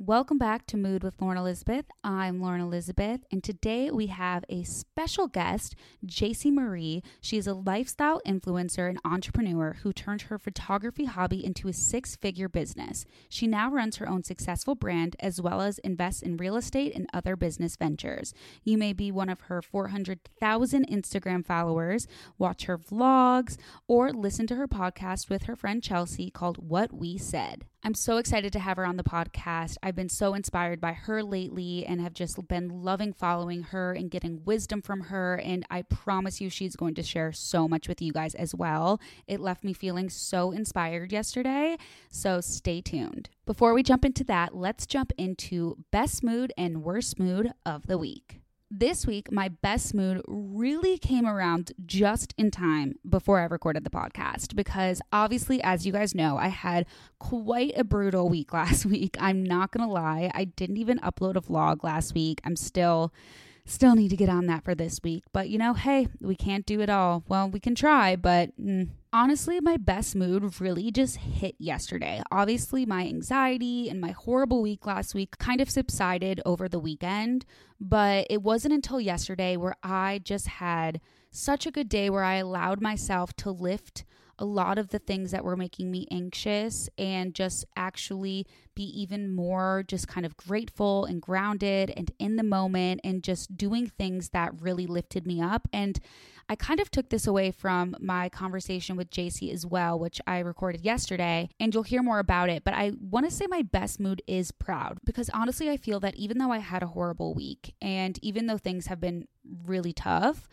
Welcome back to Mood with Lauren Elizabeth. I'm Lauren Elizabeth, and today we have a special guest, Jaci Marie. She is a lifestyle influencer and entrepreneur who turned her photography hobby into a six figure business. She now runs her own successful brand as well as invests in real estate and other business ventures. You may be one of her 400,000 Instagram followers, watch her vlogs, or listen to her podcast with her friend Chelsea called What We Said. I'm so excited to have her on the podcast. I've been so inspired by her lately and have just been loving following her and getting wisdom from her. And I promise you, she's going to share so much with you guys as well. It left me feeling so inspired yesterday. So stay tuned. Before we jump into that, let's jump into best mood and worst mood of the week this week, my best mood really came around just in time before I recorded the podcast because obviously, as you guys know, I had quite a brutal week last week. I'm not going to lie. I didn't even upload a vlog last week. I'm still still need to get on that for this week. But you know, hey, we can't do it all. Well, we can try, but mm, honestly, my best mood really just hit yesterday. Obviously, my anxiety and my horrible week last week kind of subsided over the weekend, but it wasn't until yesterday where I just had such a good day where I allowed myself to lift a lot of the things that were making me anxious and just actually be even more just kind of grateful and grounded and in the moment and just doing things that really lifted me up. And I kind of took this away from my conversation with Jaci as well, which I recorded yesterday, and you'll hear more about it. But I want to say my best mood is proud because honestly, I feel that even though I had a horrible week and even though things have been really tough,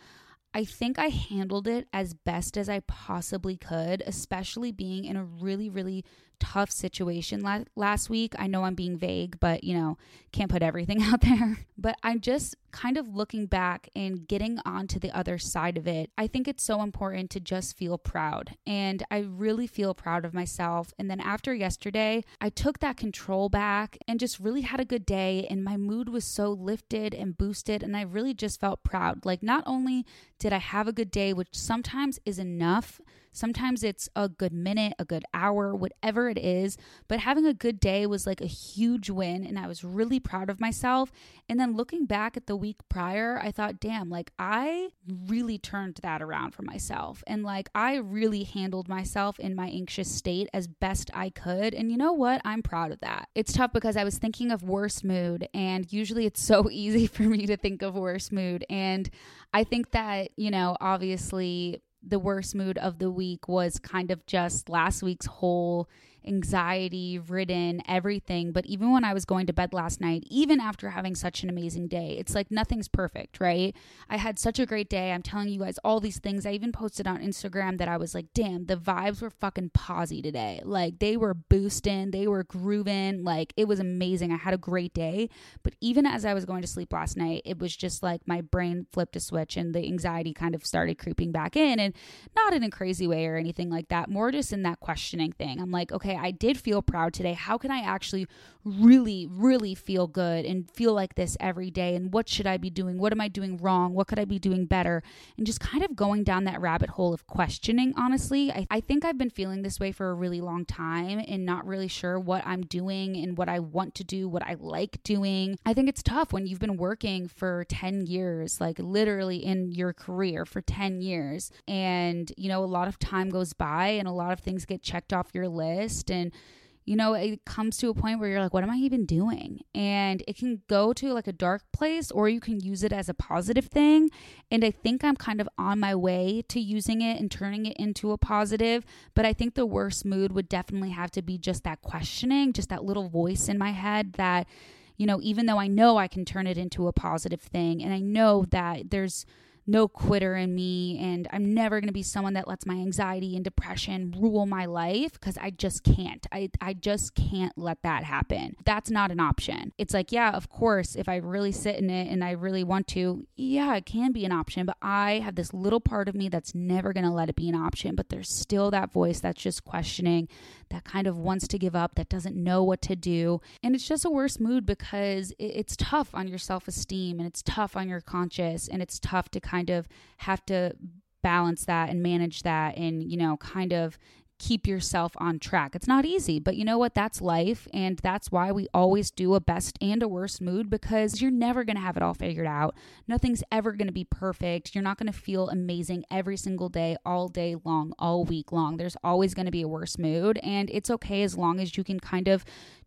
I think I handled it as best as I possibly could, especially being in a really, really tough situation la- last week. I know I'm being vague, but you know, can't put everything out there. But I'm just kind of looking back and getting onto the other side of it. I think it's so important to just feel proud. And I really feel proud of myself. And then after yesterday, I took that control back and just really had a good day. And my mood was so lifted and boosted. And I really just felt proud. Like, not only did I have a good day, which sometimes is enough Sometimes it's a good minute, a good hour, whatever it is. But having a good day was like a huge win. And I was really proud of myself. And then looking back at the week prior, I thought, damn, like I really turned that around for myself. And like I really handled myself in my anxious state as best I could. And you know what? I'm proud of that. It's tough because I was thinking of worst mood. And usually it's so easy for me to think of worst mood. And I think that, you know, obviously the worst mood of the week was kind of just last week's whole anxiety ridden, everything. But even when I was going to bed last night, even after having such an amazing day, it's like nothing's perfect, right? I had such a great day. I'm telling you guys all these things. I even posted on Instagram that I was like, damn, the vibes were fucking posy today. Like they were boosting, they were grooving. Like it was amazing. I had a great day. But even as I was going to sleep last night, it was just like my brain flipped a switch and the anxiety kind of started creeping back in and not in a crazy way or anything like that, more just in that questioning thing. I'm like, okay, I did feel proud today. How can I actually really, really feel good and feel like this every day? And what should I be doing? What am I doing wrong? What could I be doing better? And just kind of going down that rabbit hole of questioning, honestly. I, I think I've been feeling this way for a really long time and not really sure what I'm doing and what I want to do, what I like doing. I think it's tough when you've been working for 10 years, like literally in your career for 10 years. And, you know, a lot of time goes by and a lot of things get checked off your list. And You know, it comes to a point where you're like, what am I even doing? And it can go to like a dark place or you can use it as a positive thing. And I think I'm kind of on my way to using it and turning it into a positive. But I think the worst mood would definitely have to be just that questioning, just that little voice in my head that, you know, even though I know I can turn it into a positive thing and I know that there's, no quitter in me and I'm never going to be someone that lets my anxiety and depression rule my life because I just can't. I I just can't let that happen. That's not an option. It's like, yeah, of course, if I really sit in it and I really want to, yeah, it can be an option, but I have this little part of me that's never going to let it be an option, but there's still that voice that's just questioning, that kind of wants to give up, that doesn't know what to do. And it's just a worse mood because it's tough on your self-esteem and it's tough on your conscience and it's tough to kind kind of have to balance that and manage that and, you know, kind of keep yourself on track. It's not easy, but you know what? That's life. And that's why we always do a best and a worst mood because you're never going to have it all figured out. Nothing's ever going to be perfect. You're not going to feel amazing every single day, all day long, all week long. There's always going to be a worse mood. And it's okay as long as you can kind of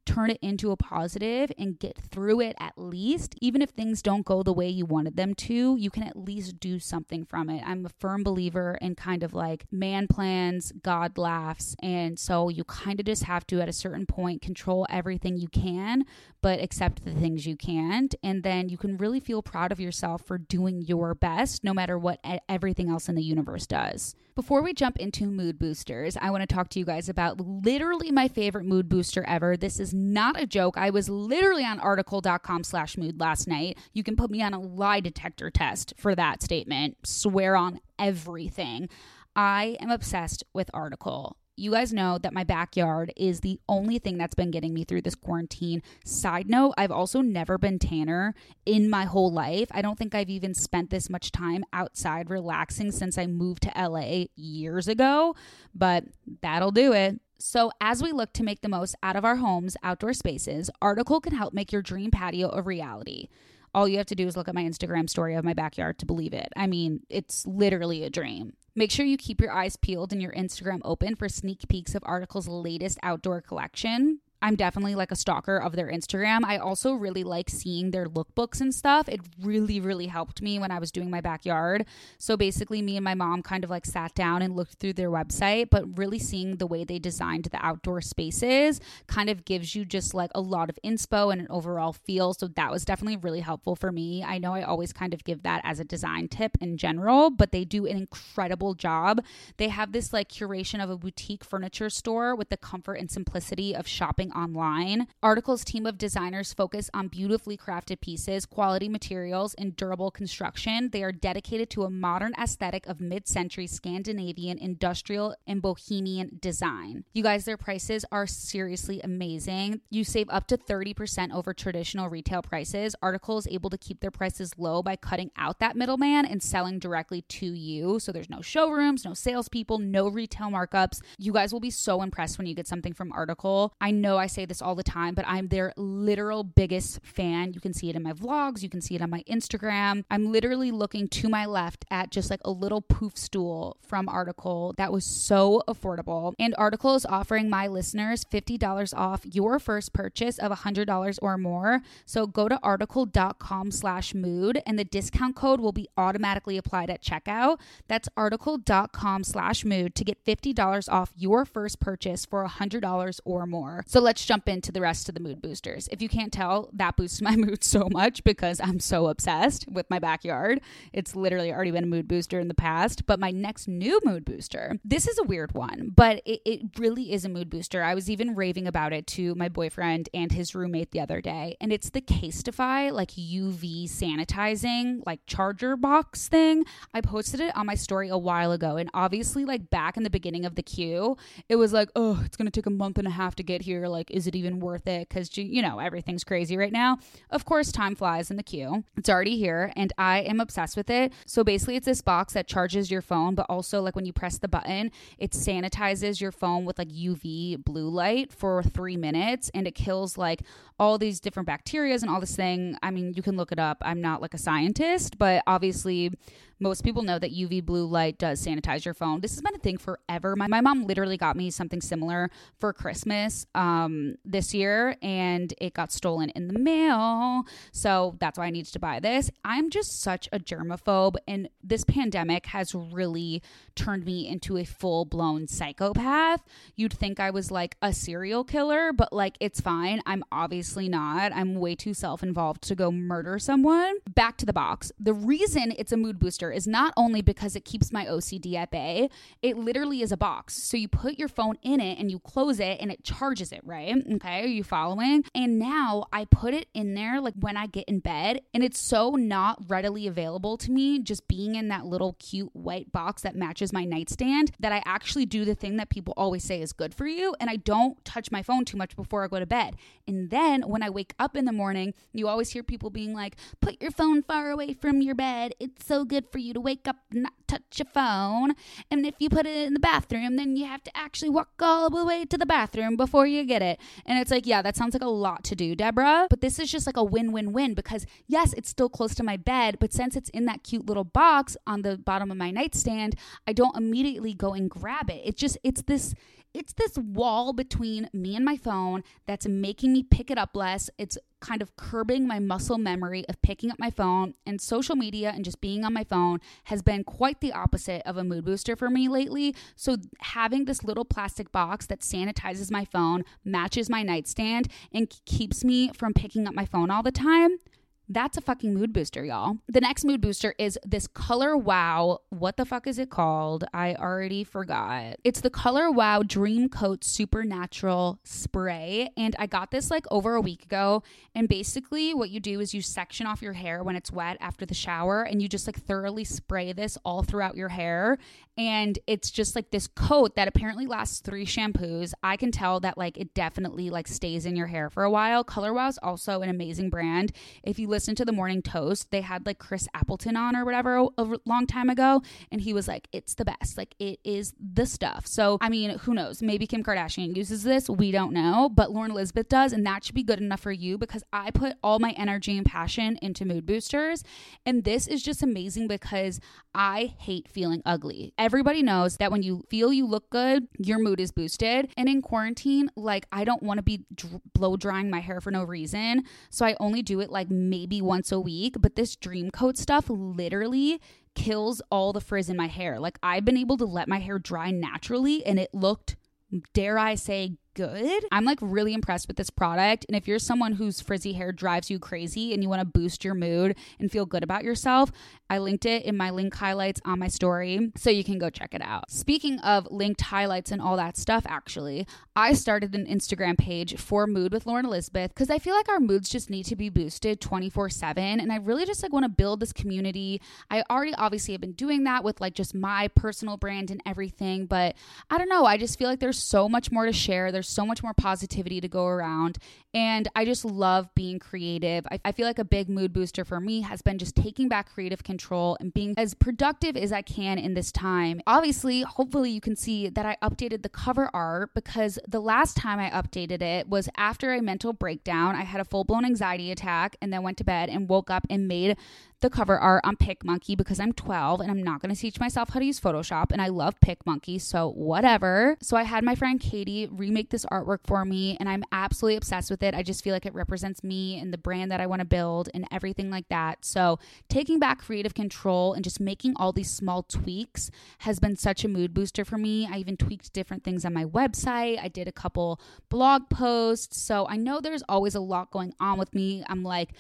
turn it into a positive and get through it at least. Even if things don't go the way you wanted them to, you can at least do something from it. I'm a firm believer in kind of like man plans, God laughs. And so you kind of just have to, at a certain point, control everything you can, but accept the things you can't. And then you can really feel proud of yourself for doing your best, no matter what everything else in the universe does. Before we jump into mood boosters, I want to talk to you guys about literally my favorite mood booster ever. This is not a joke. I was literally on article.com slash mood last night. You can put me on a lie detector test for that statement. Swear on everything. I am obsessed with Article you guys know that my backyard is the only thing that's been getting me through this quarantine. Side note, I've also never been tanner in my whole life. I don't think I've even spent this much time outside relaxing since I moved to LA years ago, but that'll do it. So, as we look to make the most out of our homes, outdoor spaces, Article can help make your dream patio a reality. All you have to do is look at my Instagram story of my backyard to believe it. I mean, it's literally a dream. Make sure you keep your eyes peeled and your Instagram open for sneak peeks of Article's latest outdoor collection. I'm definitely like a stalker of their Instagram. I also really like seeing their lookbooks and stuff. It really, really helped me when I was doing my backyard. So basically, me and my mom kind of like sat down and looked through their website, but really seeing the way they designed the outdoor spaces kind of gives you just like a lot of inspo and an overall feel. So that was definitely really helpful for me. I know I always kind of give that as a design tip in general, but they do an incredible job. They have this like curation of a boutique furniture store with the comfort and simplicity of shopping online. Article's team of designers focus on beautifully crafted pieces, quality materials, and durable construction. They are dedicated to a modern aesthetic of mid century Scandinavian industrial and bohemian design. You guys, their prices are seriously amazing. You save up to 30% over traditional retail prices. Article is able to keep their prices low by cutting out that middleman and selling directly to you. So there's no showrooms, no salespeople, no retail markups. You guys will be so impressed when you get something from Article. I know I say this all the time, but I'm their literal biggest fan. You can see it in my vlogs, you can see it on my Instagram. I'm literally looking to my left at just like a little poof stool from Article that was so affordable. And Article is offering my listeners $50 off your first purchase of $100 or more. So go to article.com slash mood and the discount code will be automatically applied at checkout. That's article.com slash mood to get $50 off your first purchase for $100 or more. So let's jump into the rest of the mood boosters. If you can't tell, that boosts my mood so much because I'm so obsessed with my backyard. It's literally already been a mood booster in the past. But my next new mood booster, this is a weird one, but it, it really is a mood booster. I was even raving about it to my boyfriend and his roommate the other day. And it's the Casetify like UV sanitizing, like charger box thing. I posted it on my story a while ago. And obviously, like back in the beginning of the queue, it was like, oh, it's going to take a month and a half to get here. Like, like, is it even worth it? Because, you know, everything's crazy right now. Of course, time flies in the queue. It's already here, and I am obsessed with it. So basically, it's this box that charges your phone, but also, like, when you press the button, it sanitizes your phone with like UV blue light for three minutes, and it kills like all these different bacterias and all this thing. I mean, you can look it up. I'm not like a scientist, but obviously, most people know that UV blue light does sanitize your phone. This has been a thing forever. My, my mom literally got me something similar for Christmas um, this year and it got stolen in the mail. So that's why I needed to buy this. I'm just such a germaphobe and this pandemic has really turned me into a full blown psychopath. You'd think I was like a serial killer, but like it's fine. I'm obviously not. I'm way too self involved to go murder someone. Back to the box. The reason it's a mood booster is not only because it keeps my OCD at bay, it literally is a box. So you put your phone in it and you close it and it charges it, right? Okay, are you following? And now I put it in there like when I get in bed and it's so not readily available to me just being in that little cute white box that matches my nightstand that I actually do the thing that people always say is good for you and I don't touch my phone too much before I go to bed. And then when I wake up in the morning, you always hear people being like, "Put your phone far away from your bed. It's so good for you to wake up and not touch your phone. And if you put it in the bathroom, then you have to actually walk all the way to the bathroom before you get it." And it's like, yeah, that sounds like a lot to do, Deborah, but this is just like a win-win-win because yes, it's still close to my bed, but since it's in that cute little box on the bottom of my nightstand, I don't immediately go and grab it. It's just it's this it's this wall between me and my phone that's making me pick it up less. It's kind of curbing my muscle memory of picking up my phone and social media and just being on my phone has been quite the opposite of a mood booster for me lately. So having this little plastic box that sanitizes my phone, matches my nightstand and keeps me from picking up my phone all the time that's a fucking mood booster, y'all. The next mood booster is this Color Wow. What the fuck is it called? I already forgot. It's the Color Wow Dream Coat Supernatural Spray. And I got this like over a week ago. And basically, what you do is you section off your hair when it's wet after the shower and you just like thoroughly spray this all throughout your hair. And it's just like this coat that apparently lasts three shampoos. I can tell that like it definitely like stays in your hair for a while. Color Wow is also an amazing brand. If you listened to the Morning Toast, they had like Chris Appleton on or whatever a, a long time ago, and he was like, "It's the best. Like it is the stuff." So I mean, who knows? Maybe Kim Kardashian uses this. We don't know, but Lauren Elizabeth does, and that should be good enough for you because I put all my energy and passion into mood boosters, and this is just amazing because I hate feeling ugly. Everybody knows that when you feel you look good, your mood is boosted. And in quarantine, like I don't want to be dr- blow drying my hair for no reason, so I only do it like maybe maybe once a week, but this dream coat stuff literally kills all the frizz in my hair. Like I've been able to let my hair dry naturally and it looked dare I say good. I'm like really impressed with this product. And if you're someone whose frizzy hair drives you crazy and you want to boost your mood and feel good about yourself, I linked it in my link highlights on my story so you can go check it out. Speaking of linked highlights and all that stuff, actually, I started an Instagram page for Mood with Lauren Elizabeth because I feel like our moods just need to be boosted 24 7. And I really just like want to build this community. I already obviously have been doing that with like just my personal brand and everything, but I don't know. I just feel like there's so much more to share. There's so much more positivity to go around. And I just love being creative. I, I, feel like a big mood booster for me has been just taking back creative control and being as productive as I can in this time. Obviously, hopefully, you can see that I updated the cover art because the last time I updated it was after a mental breakdown. I had a full blown anxiety attack and then went to bed and woke up and made the cover art on PicMonkey because I'm 12 and I'm not going to teach myself how to use Photoshop and I love PicMonkey, so whatever. So I had my friend Katie remake this artwork for me and I'm absolutely obsessed with it. I just feel like it represents me and the brand that I want to build and everything like that. So taking back creative control and just making all these small tweaks has been such a mood booster for me. I even tweaked different things on my website. I did a couple blog posts. So I know there's always a lot going on with me. I'm like,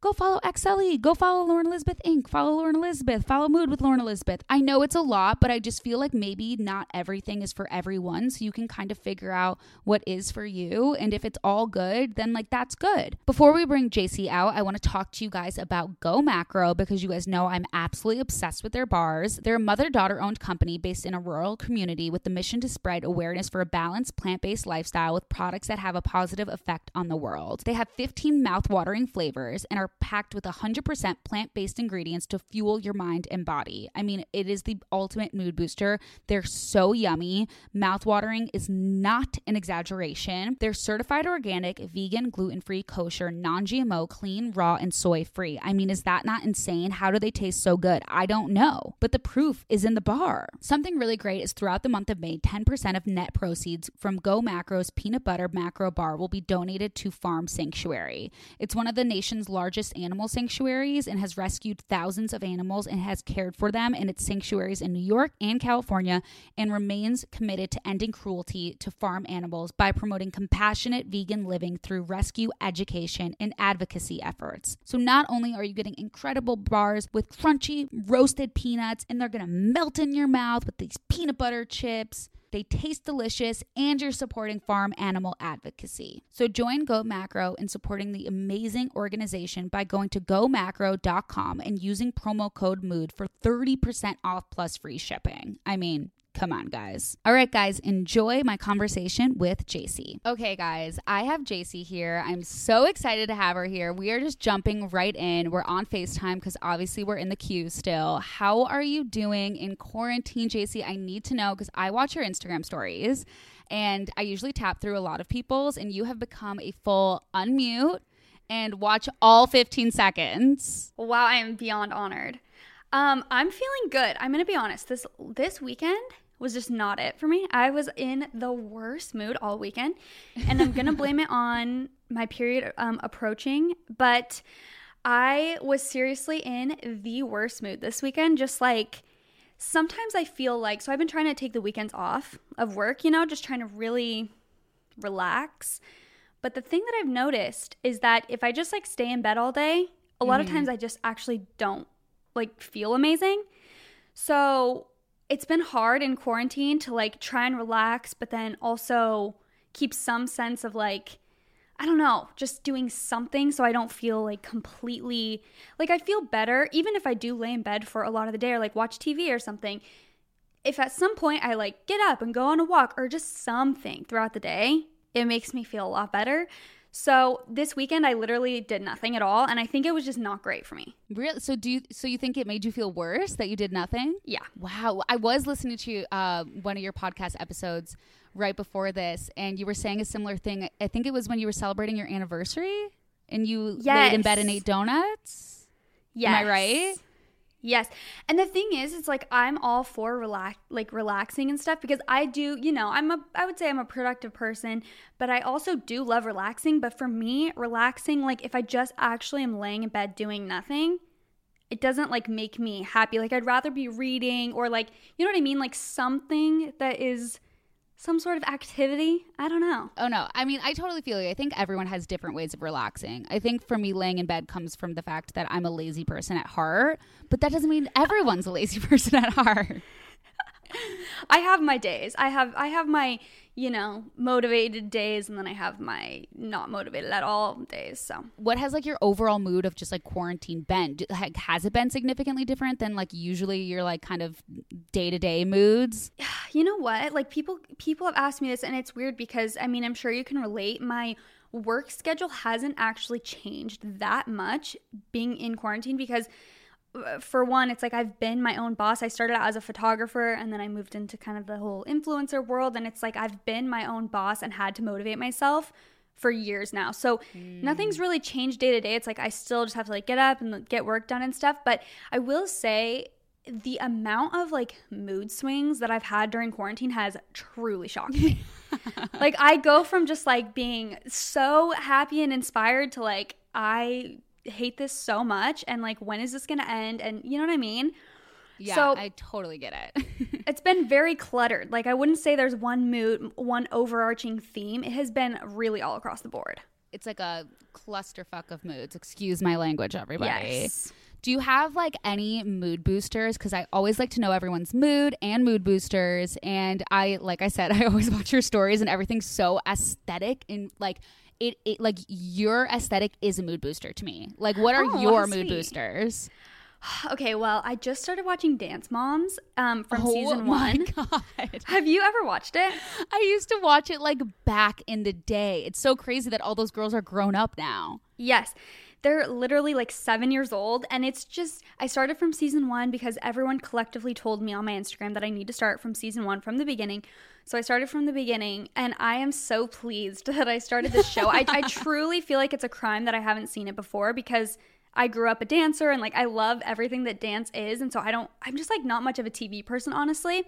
go follow XLE, go follow Lauren Elizabeth Inc., follow Lauren Elizabeth, follow Mood with Lauren Elizabeth. I know it's a lot, but I just feel like maybe not everything is for everyone. So you can kind of figure out what is for you. And if it's all good, then like that's good. Before we bring Jaci out, I want to talk to you guys about Go Macro because you guys know I'm absolutely obsessed with their bars. They're a mother daughter owned company based in a rural community with the mission to spread awareness for a balanced plant based lifestyle with products that have a positive effect on the world. They have 15 mouth watering flavors and are are packed with 100% plant based ingredients to fuel your mind and body. I mean, it is the ultimate mood booster. They're so yummy. Mouthwatering is not an exaggeration. They're certified organic, vegan, gluten free, kosher, non GMO, clean, raw, and soy free. I mean, is that not insane? How do they taste so good? I don't know. But the proof is in the bar. Something really great is throughout the month of May, 10% of net proceeds from Go Macro's peanut butter macro bar will be donated to Farm Sanctuary. It's one of the nation's largest animal sanctuaries and has rescued thousands of animals and has cared for them in its sanctuaries in New York and California and remains committed to ending cruelty to farm animals by promoting compassionate vegan living through rescue education and advocacy efforts. So not only are you getting incredible bars with crunchy roasted peanuts and they're going to melt in your mouth with these peanut butter chips, they taste delicious, and you're supporting farm animal advocacy. So join Go Macro in supporting the amazing organization by going to gomacro.com and using promo code MOOD for 30% off plus free shipping. I mean, Come on, guys. All right, guys, enjoy my conversation with Jaci. Okay, guys, I have Jaci here. I'm so excited to have her here. We are just jumping right in. We're on FaceTime because obviously we're in the queue still. How are you doing in quarantine, Jaci? I need to know because I watch your Instagram stories and I usually tap through a lot of people's, and you have become a full unmute and watch all 15 seconds. Wow, I am beyond honored. Um, I'm feeling good. I'm gonna be honest. This this weekend was just not it for me. I was in the worst mood all weekend, and I'm gonna blame it on my period um, approaching. But I was seriously in the worst mood this weekend. Just like sometimes I feel like so I've been trying to take the weekends off of work. You know, just trying to really relax. But the thing that I've noticed is that if I just like stay in bed all day, a lot mm-hmm. of times I just actually don't like feel amazing. So it's been hard in quarantine to like try and relax, but then also keep some sense of like, I don't know, just doing something so I don't feel like completely like I feel better, even if I do lay in bed for a lot of the day or like watch TV or something. If at some point I like get up and go on a walk or just something throughout the day, it makes me feel a lot better. So this weekend I literally did nothing at all and I think it was just not great for me. Really? So do you so you think it made you feel worse that you did nothing? Yeah. Wow. I was listening to uh, one of your podcast episodes right before this and you were saying a similar thing. I think it was when you were celebrating your anniversary and you yes. laid in bed and ate donuts. Yes. Am I right? Yes. And the thing is, it's like I'm all for relax like relaxing and stuff because I do, you know, I'm a I would say I'm a productive person, but I also do love relaxing, but for me, relaxing like if I just actually am laying in bed doing nothing, it doesn't like make me happy. Like I'd rather be reading or like, you know what I mean, like something that is some sort of activity. I don't know. Oh no. I mean, I totally feel you. I think everyone has different ways of relaxing. I think for me laying in bed comes from the fact that I'm a lazy person at heart, but that doesn't mean everyone's a lazy person at heart. I have my days. I have I have my, you know, motivated days and then I have my not motivated at all days. So, what has like your overall mood of just like quarantine been? Like has it been significantly different than like usually your like kind of day-to-day moods? You know what? Like people people have asked me this and it's weird because I mean, I'm sure you can relate. My work schedule hasn't actually changed that much being in quarantine because for one, it's like I've been my own boss. I started out as a photographer and then I moved into kind of the whole influencer world. And it's like I've been my own boss and had to motivate myself for years now. So mm. nothing's really changed day to day. It's like I still just have to like get up and get work done and stuff. But I will say the amount of like mood swings that I've had during quarantine has truly shocked me. like I go from just like being so happy and inspired to like I hate this so much and like when is this going to end and you know what I mean? Yeah, so, I totally get it. it's been very cluttered. Like I wouldn't say there's one mood, one overarching theme. It has been really all across the board. It's like a clusterfuck of moods. Excuse my language, everybody. Yes. Do you have like any mood boosters? Because I always like to know everyone's mood and mood boosters. And I, like I said, I always watch your stories and everything's so aesthetic and like it, it like your aesthetic is a mood booster to me. Like, what are oh, your mood boosters? Okay, well, I just started watching Dance Moms um, from Oh season one. God. Have you ever watched it? I used to watch it like back in the day. It's so crazy that all those girls are grown up now. Yes. They're literally like seven years old. And it's just, I started from season one because everyone collectively told me on my Instagram that I need to start from season one from the beginning. So I started from the beginning. And I am so pleased that I started this show. I, I truly feel like it's a crime that I haven't seen it before because I grew up a dancer and like I love everything that dance is. And so I don't, I'm just like not much of a TV person, honestly.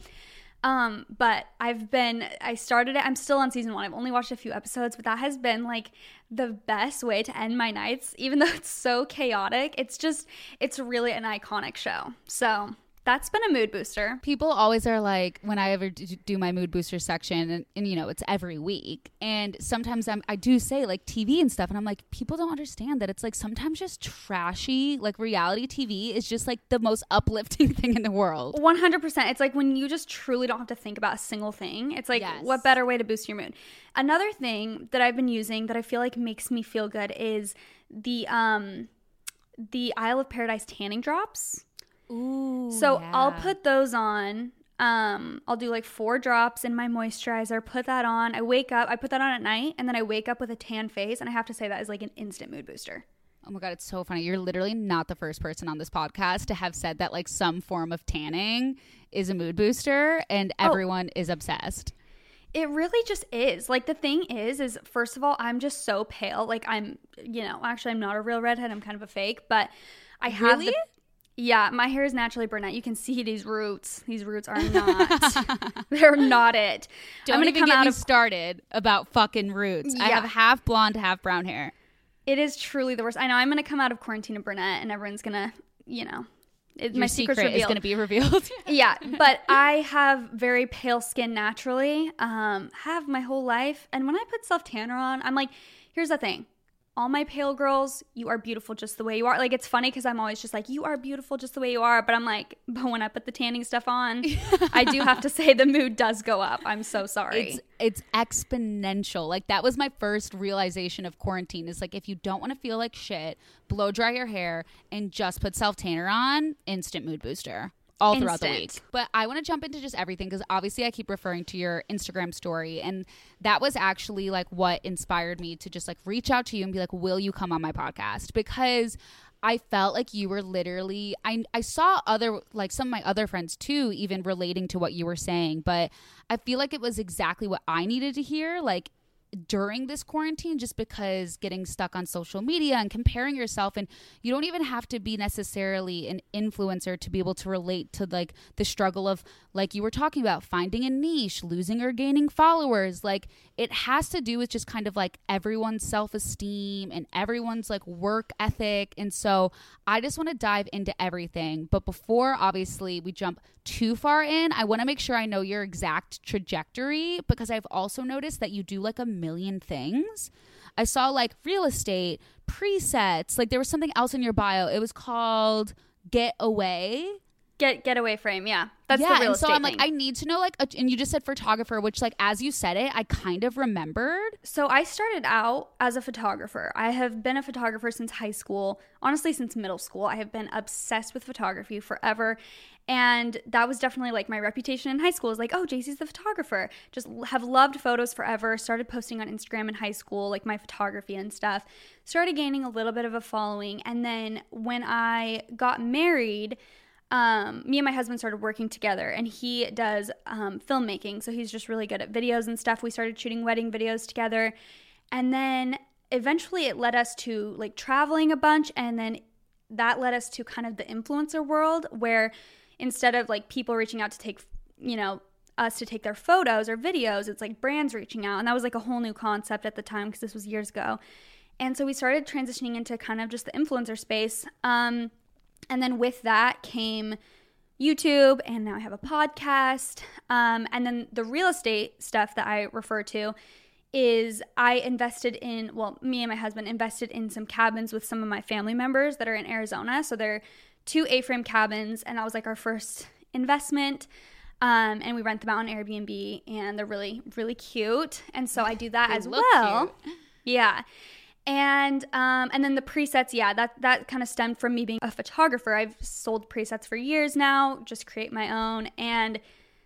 Um, but I've been I started it. I'm still on season one. I've only watched a few episodes, but that has been like the best way to end my nights, even though it's so chaotic. It's just it's really an iconic show. So that's been a mood booster. People always are like, when I ever do my mood booster section, and, and you know, it's every week. And sometimes I'm, I do say like TV and stuff, and I'm like, people don't understand that it's like sometimes just trashy, like reality TV is just like the most uplifting thing in the world. 100%. It's like when you just truly don't have to think about a single thing. It's like, Yes. what better way to boost your mood? Another thing that I've been using that I feel like makes me feel good is the um the Isle of Paradise tanning drops. Ooh. So I'll put those on. Um, I'll do like four drops in my moisturizer, put that on. I wake up, I put that on at night, and then I wake up with a tan face, and I have to say that is like an instant mood booster. Oh my god, it's so funny. You're literally not the first person on this podcast to have said that like some form of tanning is a mood booster and everyone is obsessed. It really just is. Like the thing is, is first of all, I'm just so pale. Like I'm, you know, actually I'm not a real redhead. I'm kind of a fake, but I have. Really? The, yeah, my hair is naturally brunette. You can see these roots. These roots are not. they're not it. Don't I'm gonna even come get out me of. started about fucking roots. I have half blonde, half brown hair. It is truly the worst. I know. I'm gonna come out of quarantine a brunette, and everyone's gonna, you know, it, my secret secret's is going to be revealed. yeah, but I have very pale skin naturally. Um, have my whole life, and when I put self tanner on, I'm like, here's the thing. All my pale girls, you are beautiful just the way you are. Like it's funny because I'm always just like, you are beautiful just the way you are. But I'm like, but when I put the tanning stuff on, I do have to say the mood does go up. I'm so sorry. it's it's exponential. Like that was my first realization of quarantine. Is like if you don't want to feel like shit, blow dry your hair and just put self tanner on, instant mood booster. All throughout the week. But I want to jump into just everything because obviously I keep referring to your Instagram story. And that was actually like what inspired me to just like reach out to you and be like, will you come on my podcast? Because I felt like you were literally I I saw other like some of my other friends too even relating to what you were saying, but I feel like it was exactly what I needed to hear like during this quarantine just because getting stuck on social media and comparing yourself and you don't even have to be necessarily an influencer to be able to relate to like the struggle of like you were talking about finding a niche losing or gaining followers. Like it has to do with just kind of like everyone's self-esteem and everyone's like work ethic. And so i just want to dive into everything. But before obviously we jump too far in i want to make sure i know your exact trajectory because i've also noticed that you do like a million things i saw like real estate presets like there was something else in your bio it was called get away Get getaway frame, yeah. That's yeah, the real and so I'm like, thing. I need to know like, a, and you just said photographer, which like as you said it, I kind of remembered. So I started out as a photographer. I have been a photographer since high school. Honestly, since middle school, I have been obsessed with photography forever. And that was definitely like my reputation in high school is like, oh, Jaci's the photographer. Just have loved photos forever. Started posting on Instagram in high school, like my photography and stuff. Started gaining a little bit of a following. And then when I got married, um, me and my husband started working together and he does um, filmmaking so he's just really good at videos and stuff we started shooting wedding videos together and then eventually it led us to like traveling a bunch and then that led us to kind of the influencer world where instead of like people reaching out to take you know us to take their photos or videos it's like brands reaching out and that was like a whole new concept at the time because this was years ago and so we started transitioning into kind of just the influencer space um, and then with that came YouTube, and now I have a podcast. Um, and then the real estate stuff that I refer to is I invested in, well, me and my husband invested in some cabins with some of my family members that are in Arizona. So they're two A frame cabins, and that was like our first investment. Um, and we rent them out on Airbnb, and they're really, really cute. And so I do that as well. cute. Yeah. And um, and then the presets, yeah, that that kind of stemmed from me being a photographer. I've sold presets for years now, just create my own. And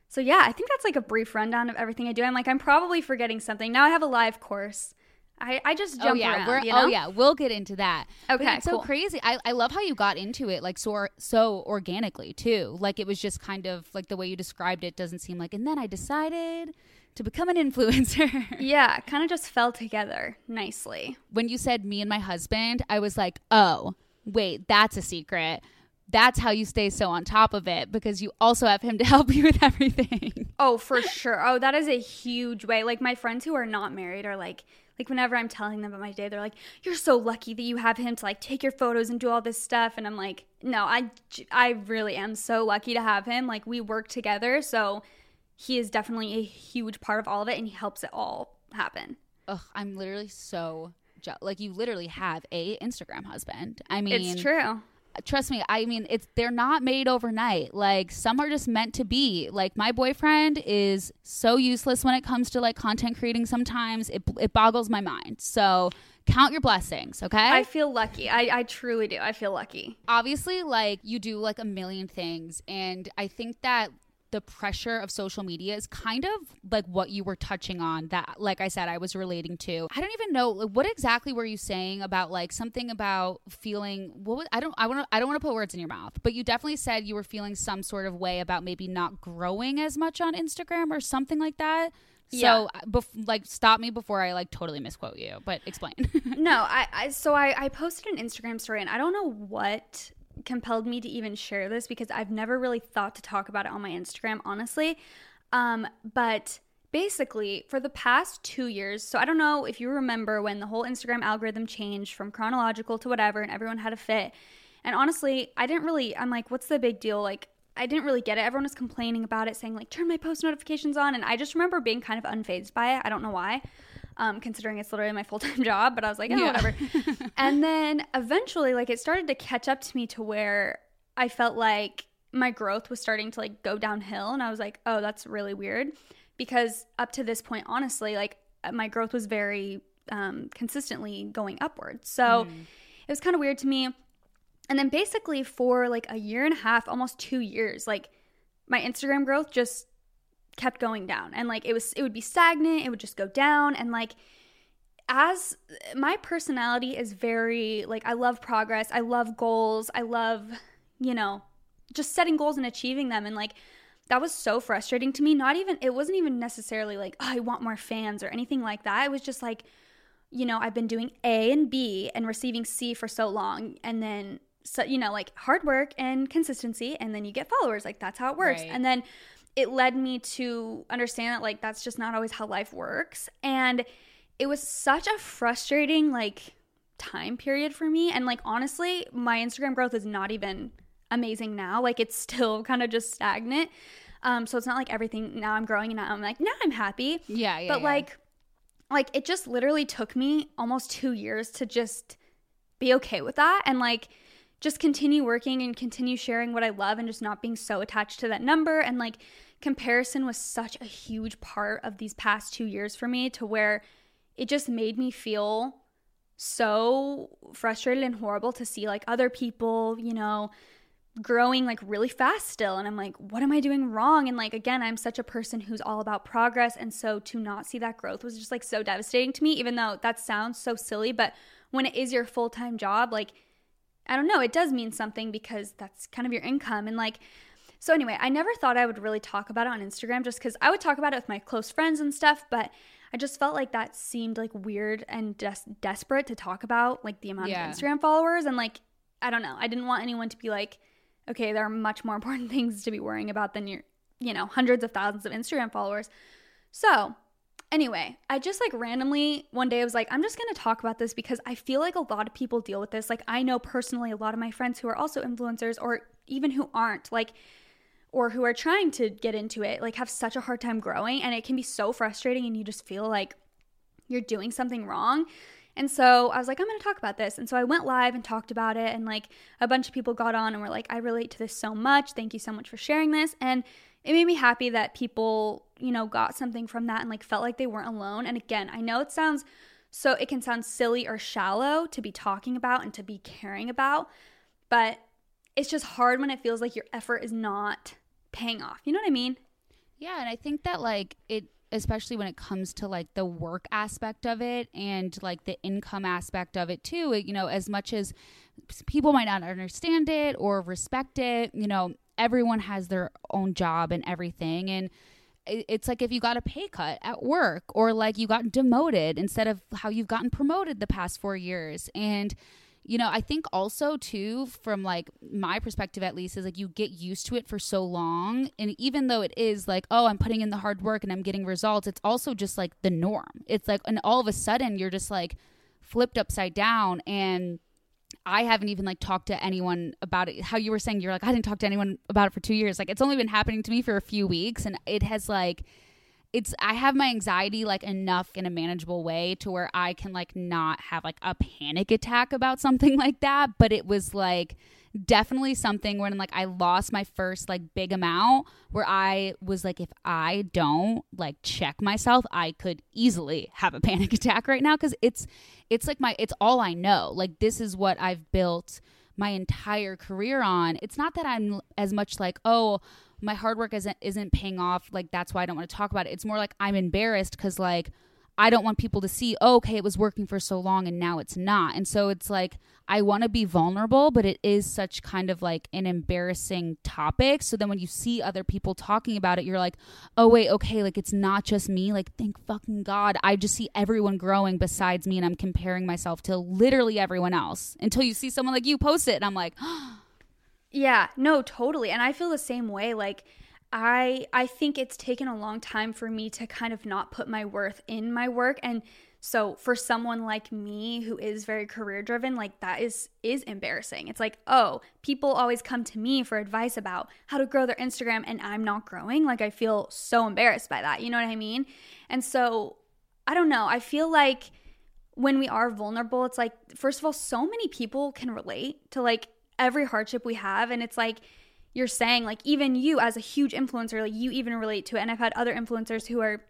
so yeah, I think that's like a brief rundown of everything I do. I'm like, I'm probably forgetting something. Now I have a live course. I, I just oh, jump oh yeah, around. we're, you oh, know? oh yeah, we'll get into that. Okay, but it's so crazy. I, I love how you got into it like so so organically too. Like it was just kind of like the way you described it doesn't seem like. And then I decided to become an influencer. Yeah, kind of just fell together nicely. when you said me and my husband, I was like, oh wait, that's a secret. That's how you stay so on top of it because you also have him to help you with everything. Oh, for sure. Oh, that is a huge way. Like my friends who are not married are like, like whenever I'm telling them about my day, they're like, "You're so lucky that you have him to like take your photos and do all this stuff." And I'm like, "No, I, I really am so lucky to have him. Like we work together, so he is definitely a huge part of all of it, and he helps it all happen." Ugh, I'm literally so je- like you literally have a Instagram husband. I mean, It's true. Trust me i mean it's they're not made overnight like some are just meant to be like my boyfriend is so useless when it comes to like content creating sometimes it, it boggles my mind so count your blessings okay I feel lucky. I, I truly do. I feel lucky. obviously like you do like a million things and i think that the pressure of social media is kind of like what you were touching on that like i said i was relating to. I don't even know like, what exactly were you saying about like something about feeling what was, i don't i want to i don't want to put words in your mouth but you definitely said you were feeling some sort of way about maybe not growing as much on instagram or something like that. Yeah. so bef- like stop me before i like totally misquote you but explain. No, I, I so I, I posted an Instagram story and I don't know what compelled me to even share this because I've never really thought to talk about it on my Instagram, honestly. Um, but basically, for the past two years, so I don't know if you remember when the whole Instagram algorithm changed from chronological to whatever, and everyone had a fit. And honestly, I didn't really, I'm like, what's the big deal? Like, I didn't really get it. Everyone was complaining about it, saying, like, turn my post notifications on. And I just remember being kind of unfazed by it. I don't know why um, considering it's literally my full time job. But I was like, oh, Yeah. whatever. and then eventually, like, it started to catch up to me to where I felt like my growth was starting to like go downhill, and I was like, oh, that's really weird, because up to this point, honestly, like my growth was very um, consistently going upwards. So it was kind of weird to me. And then basically for like a year and a half, almost two years, like my Instagram growth just kept going down. And like it was it would be stagnant it would just go down. And like as my personality is very like I love progress I love goals I love you know just setting goals and achieving them. And like that was so frustrating to me. Not even it wasn't even necessarily like oh, I want more fans or anything like that. It was just like you know I've been doing A and B and receiving C for so long. And then so you know like hard work and consistency. And then you get followers. Like that's how it works. Right. and then it led me to understand that like that's just not always how life works. And it was such a frustrating like time period for me. And like honestly my instagram growth is not even amazing now. Like it's still kind of just stagnant. Um so it's not like everything now i'm growing and now i'm like now i'm happy. Yeah yeah but yeah. like like it just literally took me almost 2 years to just be okay with that. And like just continue working and continue sharing what I love and just not being so attached to that number. And like comparison was such a huge part of these past 2 years for me to where it just made me feel so frustrated and horrible to see like other people, you know, growing like really fast still. And I'm like what am I doing wrong? And like again I'm such a person who's all about progress. And so to not see that growth was just like so devastating to me even though that sounds so silly. But when it is your full-time job like I don't know it does mean something because that's kind of your income and like so anyway I never thought I would really talk about it on Instagram just cuz I would talk about it with my close friends and stuff but I just felt like that seemed like weird and des- desperate to talk about like the amount Yeah. of Instagram followers and like I don't know I didn't want anyone to be like okay, there are much more important things to be worrying about than your, you know, hundreds of thousands of Instagram followers. So, anyway, I just like randomly one day I was like, I'm just gonna talk about this because I feel like a lot of people deal with this. Like, I know personally a lot of my friends who are also influencers or even who aren't, like, or who are trying to get into it, like, have such a hard time growing. And it can be so frustrating and you just feel like you're doing something wrong. And so I was like, I'm going to talk about this. And so I went live and talked about it. And like a bunch of people got on and were like, I relate to this so much. Thank you so much for sharing this. And it made me happy that people, you know, got something from that and like felt like they weren't alone. And again, I know it sounds So it can sound silly or shallow to be talking about and to be caring about, but it's just hard when it feels like your effort is not paying off. You know what I mean? Yeah, and I think that like it especially when it comes to like the work aspect of it and like the income aspect of it too, you know, as much as people might not understand it or respect it, you know, everyone has their own job and everything and it's like if you got a pay cut at work or like you got demoted instead of how you've gotten promoted the past 4 years and you know, I think also too, from like my perspective at least, is like you get used to it for so long. And even though it is like, oh, I'm putting in the hard work and I'm getting results, it's also just like the norm. It's like, and all of a sudden you're just like flipped upside down. And I haven't even like talked to anyone about it. How you were saying, you're like, I didn't talk to anyone about it for two years. Like, it's only been happening to me for a few weeks. And it has like, it's I have my anxiety like enough in a manageable way to where I can like not have like a panic attack about something like that, but it was like definitely something when like I lost my first like big amount where I was like if I don't like check myself, I could easily have a panic attack right now cuz it's it's like my it's all I know. Like this is what I've built my entire career on. It's not that I'm as much like, "Oh, my hard work isn't isn't paying off like that's why i don't want to talk about it. It's more like i'm embarrassed because like i don't want people to see oh, okay it was working for so long and now it's not. And so it's like i want to be vulnerable but it is such kind of like an embarrassing topic. So then when you see other people talking about it you're like oh wait okay like it's not just me. Like thank fucking god. I just see everyone growing besides me and i'm comparing myself to literally everyone else until you see someone like you post it and i'm like oh, yeah, no, totally. And I feel the same way. Like I I think it's taken a long time for me to kind of not put my worth in my work and so for someone like me who is very career driven, like that is is embarrassing. It's like, "Oh, people always come to me for advice about how to grow their Instagram and I'm not growing." Like I feel so embarrassed by that. You know what I mean? And so I don't know. I feel like when we are vulnerable, it's like first of all, so many people can relate to like every hardship we have. And it's like you're saying like even you as a huge influencer like you even relate to it. And i've had other influencers who are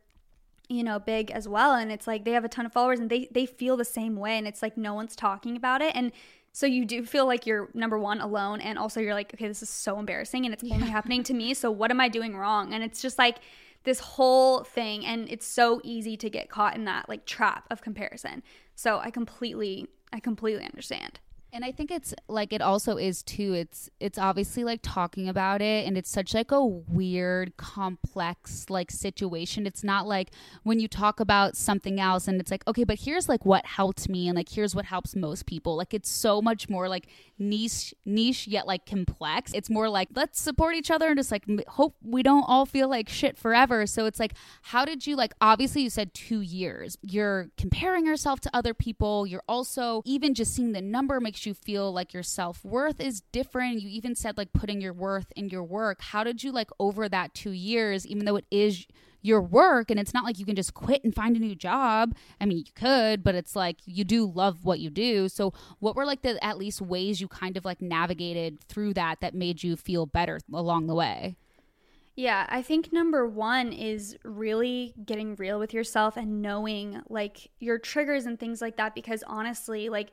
you know big as well. And it's like they have a ton of followers and they they feel the same way. And it's like no one's talking about it. And so you do feel like you're number one alone. And also you're like okay this is so embarrassing and it's yeah. only happening to me. So what am i doing wrong? And it's just like this whole thing. And it's so easy to get caught in that like trap of comparison. So i completely i completely understand and I think it's like it also is too. It's it's obviously like talking about it and it's such like a weird complex like situation. It's not like when you talk about something else and it's like, okay, but here's like what helped me and like here's what helps most people. Like it's so much more like niche niche yet like complex. It's more like let's support each other and just like hope we don't all feel like shit forever. So it's like how did you like obviously you said 2 years. You're comparing yourself to other people. You're also even just seeing the number makes you feel like your self worth is different. You even said like putting your worth in your work. How did you like over that two years, even though it is your work and it's not like you can just quit and find a new job. I mean, you could, but it's like you do love what you do. So, what were like the at least ways you kind of like navigated through that that made you feel better along the way? Yeah, I think number one is really getting real with yourself and knowing like your triggers and things like that because honestly, like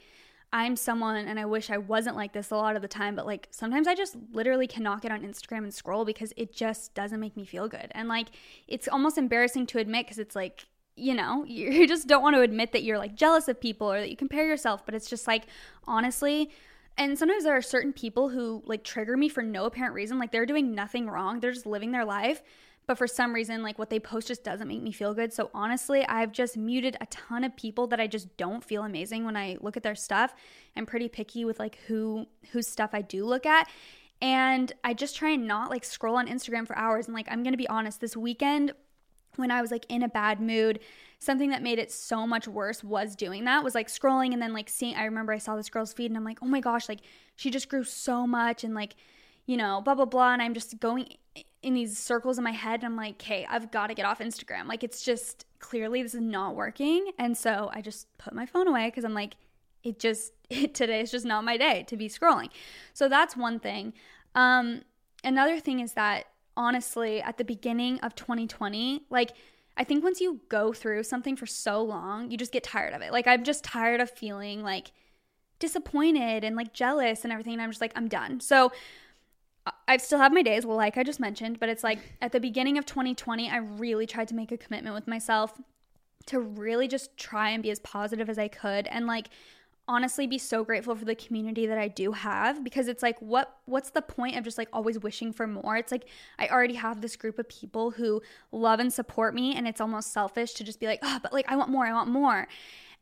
I'm someone, and I wish I wasn't like this a lot of the time, but like sometimes I just literally cannot get on Instagram and scroll because it just doesn't make me feel good. And like it's almost embarrassing to admit because it's like, you know, you just don't want to admit that you're like jealous of people or that you compare yourself, but it's just like, honestly, and sometimes there are certain people who like trigger me for no apparent reason. Like they're doing nothing wrong, they're just living their life but for some reason like what they post just doesn't make me feel good. So honestly i've just muted a ton of people that i just don't feel amazing when i look at their stuff. I'm pretty picky with like who whose stuff i do look at. And i just try and not like scroll on instagram for hours. And like i'm gonna be honest this weekend when i was like in a bad mood something that made it so much worse was doing that was like scrolling and then like seeing i remember i saw this girl's feed and i'm like oh my gosh like she just grew so much and like you know blah blah blah. And i'm just going in these circles in my head. I'm like, okay, I've got to get off Instagram. Like, it's just clearly this is not working. And so I just put my phone away because I'm like, it just, it, today is just not my day to be scrolling. So that's one thing. Um, another thing is that honestly, at the beginning of 2020, like, I think once you go through something for so long, you just get tired of it. Like I'm just tired of feeling like disappointed and like jealous and everything. And I'm just like, I'm done. So I still have my days, well, like I just mentioned, but it's like at the beginning of 2020, I really tried to make a commitment with myself to really just try and be as positive as I could and like honestly be so grateful for the community that I do have because it's like what what's the point of just like always wishing for more? It's like I already have this group of people who love and support me and it's almost selfish to just be like, "Oh, but like I want more, I want more."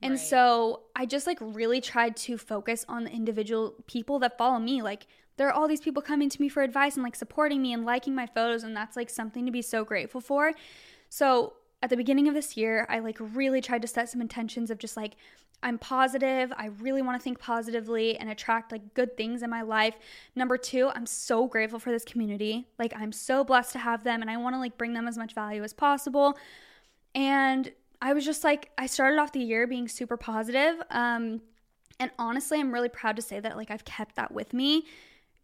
And right. so I just like really tried to focus on the individual people that follow me. Like there are all these people coming to me for advice and like supporting me and liking my photos and that's like something to be so grateful for. So at the beginning of this year, I like really tried to set some intentions of just like, I'm positive. I really want to think positively and attract like good things in my life. Number two, I'm so grateful for this community. Like, I'm so blessed to have them and I want to like bring them as much value as possible. And I was just like, I started off the year being super positive. Um, and honestly, I'm really proud to say that like I've kept that with me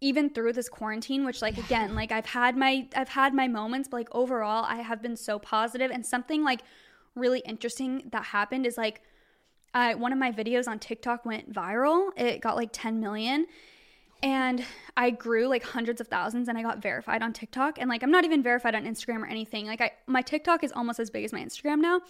even through this quarantine which like again like i've had my i've had my moments but like overall i have been so positive. And something like really interesting that happened is like uh, one of my videos on tiktok went viral. It got like 10 million. And i grew like hundreds of thousands and i got verified on tiktok. And like i'm not even verified on instagram or anything. Like i my tiktok is almost as big as my instagram now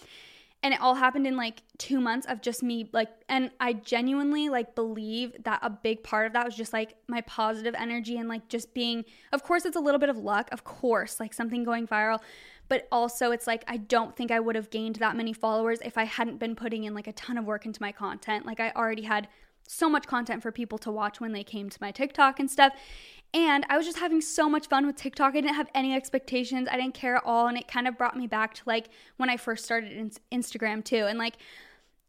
and it all happened in like two months of just me like and i genuinely like believe that a big part of that was just like my positive energy and like just being of course it's a little bit of luck of course like something going viral but also it's like i don't think i would have gained that many followers if i hadn't been putting in like a ton of work into my content like i already had so much content for people to watch when they came to my TikTok and stuff. And I was just having so much fun with TikTok. I didn't have any expectations. I didn't care at all. And it kind of brought me back to like when I first started in Instagram too. And like,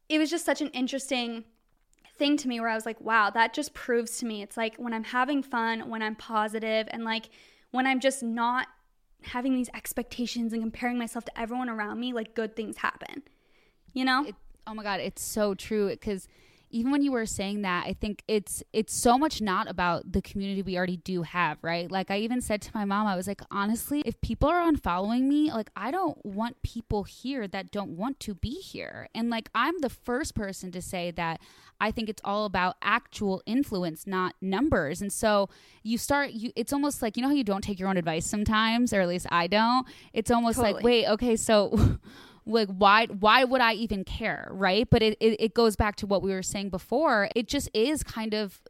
it was just such an interesting thing to me where I was like, wow, that just proves to me it's like when I'm having fun, when I'm positive, and like when I'm just not having these expectations and comparing myself to everyone around me, like good things happen. You know? It, oh my God, it's so true. Because even when you were saying that, I think it's it's so much not about the community we already do have, right? Like I even said to my mom, I was like, honestly, if people are unfollowing me, like I don't want people here that don't want to be here. And like I'm the first person to say that I think it's all about actual influence, not numbers. And so you start you it's almost like you know how you don't take your own advice sometimes, or at least I don't. It's almost totally. like, wait, okay, so like why why would i even care right? But it, it, it goes back to what we were saying before. It just is kind of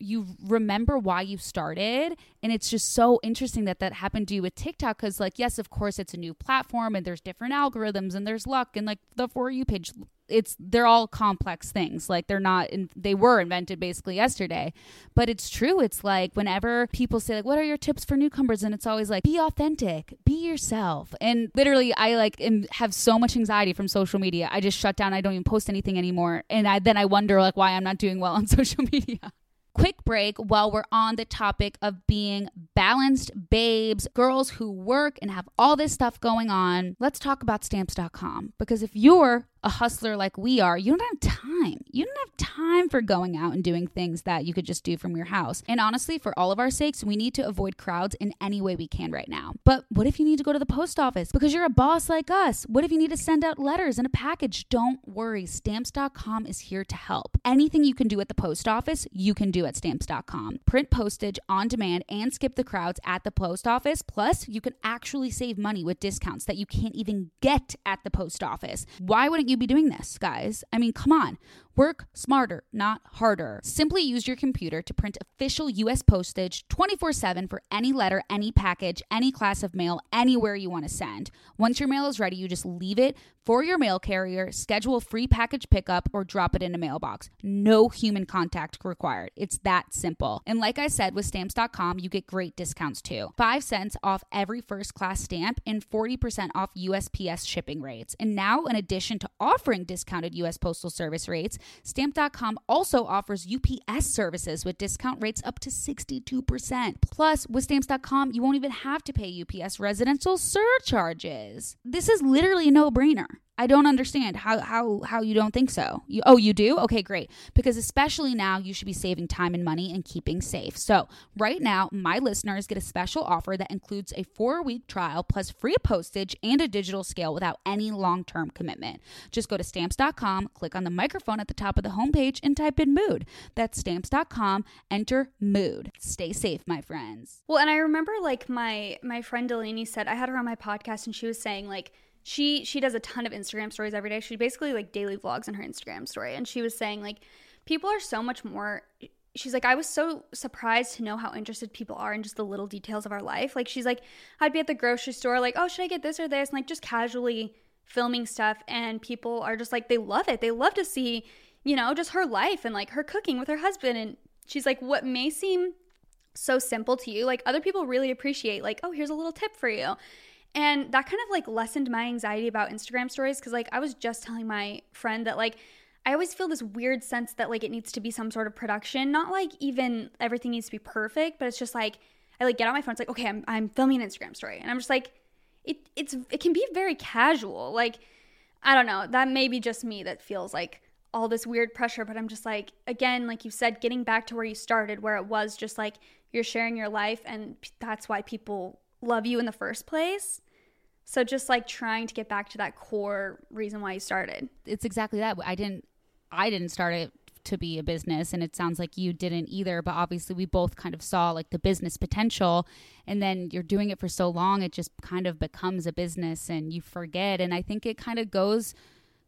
you remember why you started and it's just so interesting that that happened to you with tiktok because like yes of course it's a new platform and there's different algorithms and there's luck and like the for you page it's they're all complex things. Like they're not in, they were invented basically yesterday. But it's true. It's like whenever people say like what are your tips for newcomers? And it's always like be authentic. Be yourself. And literally i like am, have so much anxiety from social media. I just shut down. I don't even post anything anymore. And i then i wonder like why i'm not doing well on social media. Quick break while we're on the topic of being balanced babes, girls who work and have all this stuff going on. Let's talk about stamps.com because if you're a hustler like we are, you don't have time. You don't have time for going out and doing things that you could just do from your house. And honestly, for all of our sakes, we need to avoid crowds in any way we can right now. But what if you need to go to the post office because you're a boss like us? What if you need to send out letters and a package? Don't worry, stamps.com is here to help. Anything you can do at the post office, you can do at stamps.com. Print postage on demand and skip the crowds at the post office. Plus, you can actually save money with discounts that you can't even get at the post office. Why wouldn't you be doing this, guys? I mean, come on. Work smarter, not harder. Simply use your computer to print official US postage 24 7 for any letter, any package, any class of mail, anywhere you want to send. Once your mail is ready, you just leave it for your mail carrier, schedule free package pickup, or drop it in a mailbox. No human contact required. It's that simple. And like I said, with stamps.com, you get great discounts too 5 cents off every first class stamp and 40% off USPS shipping rates. And now, in addition to offering discounted US Postal Service rates, Stamp.com also offers UPS services with discount rates up to 62%. Plus, with Stamps.com, you won't even have to pay UPS residential surcharges. This is literally a no brainer. I don't understand how how how you don't think so. You oh you do? Okay, great. Because especially now you should be saving time and money and keeping safe. So, right now my listeners get a special offer that includes a 4-week trial plus free postage and a digital scale without any long-term commitment. Just go to stamps.com, click on the microphone at the top of the homepage and type in mood. That's stamps.com, enter mood. Stay safe, my friends. Well, and I remember like my my friend Delaney said I had her on my podcast and she was saying like she she does a ton of Instagram stories every day. She basically like daily vlogs on her Instagram story and she was saying like people are so much more she's like I was so surprised to know how interested people are in just the little details of our life. Like she's like I'd be at the grocery store like, "Oh, should I get this or this?" and like just casually filming stuff and people are just like they love it. They love to see, you know, just her life and like her cooking with her husband and she's like what may seem so simple to you, like other people really appreciate like, "Oh, here's a little tip for you." And that kind of like lessened my anxiety about Instagram stories because like I was just telling my friend that like I always feel this weird sense that like it needs to be some sort of production, not like even everything needs to be perfect, but it's just like I like get on my phone, it's like, okay, I'm I'm filming an Instagram story. And I'm just like, it it's it can be very casual. Like, I don't know, that may be just me that feels like all this weird pressure, but I'm just like, again, like you said, getting back to where you started, where it was just like you're sharing your life, and that's why people love you in the first place. So just like trying to get back to that core reason why you started. It's exactly that. I didn't I didn't start it to be a business and it sounds like you didn't either, but obviously we both kind of saw like the business potential and then you're doing it for so long it just kind of becomes a business and you forget and I think it kind of goes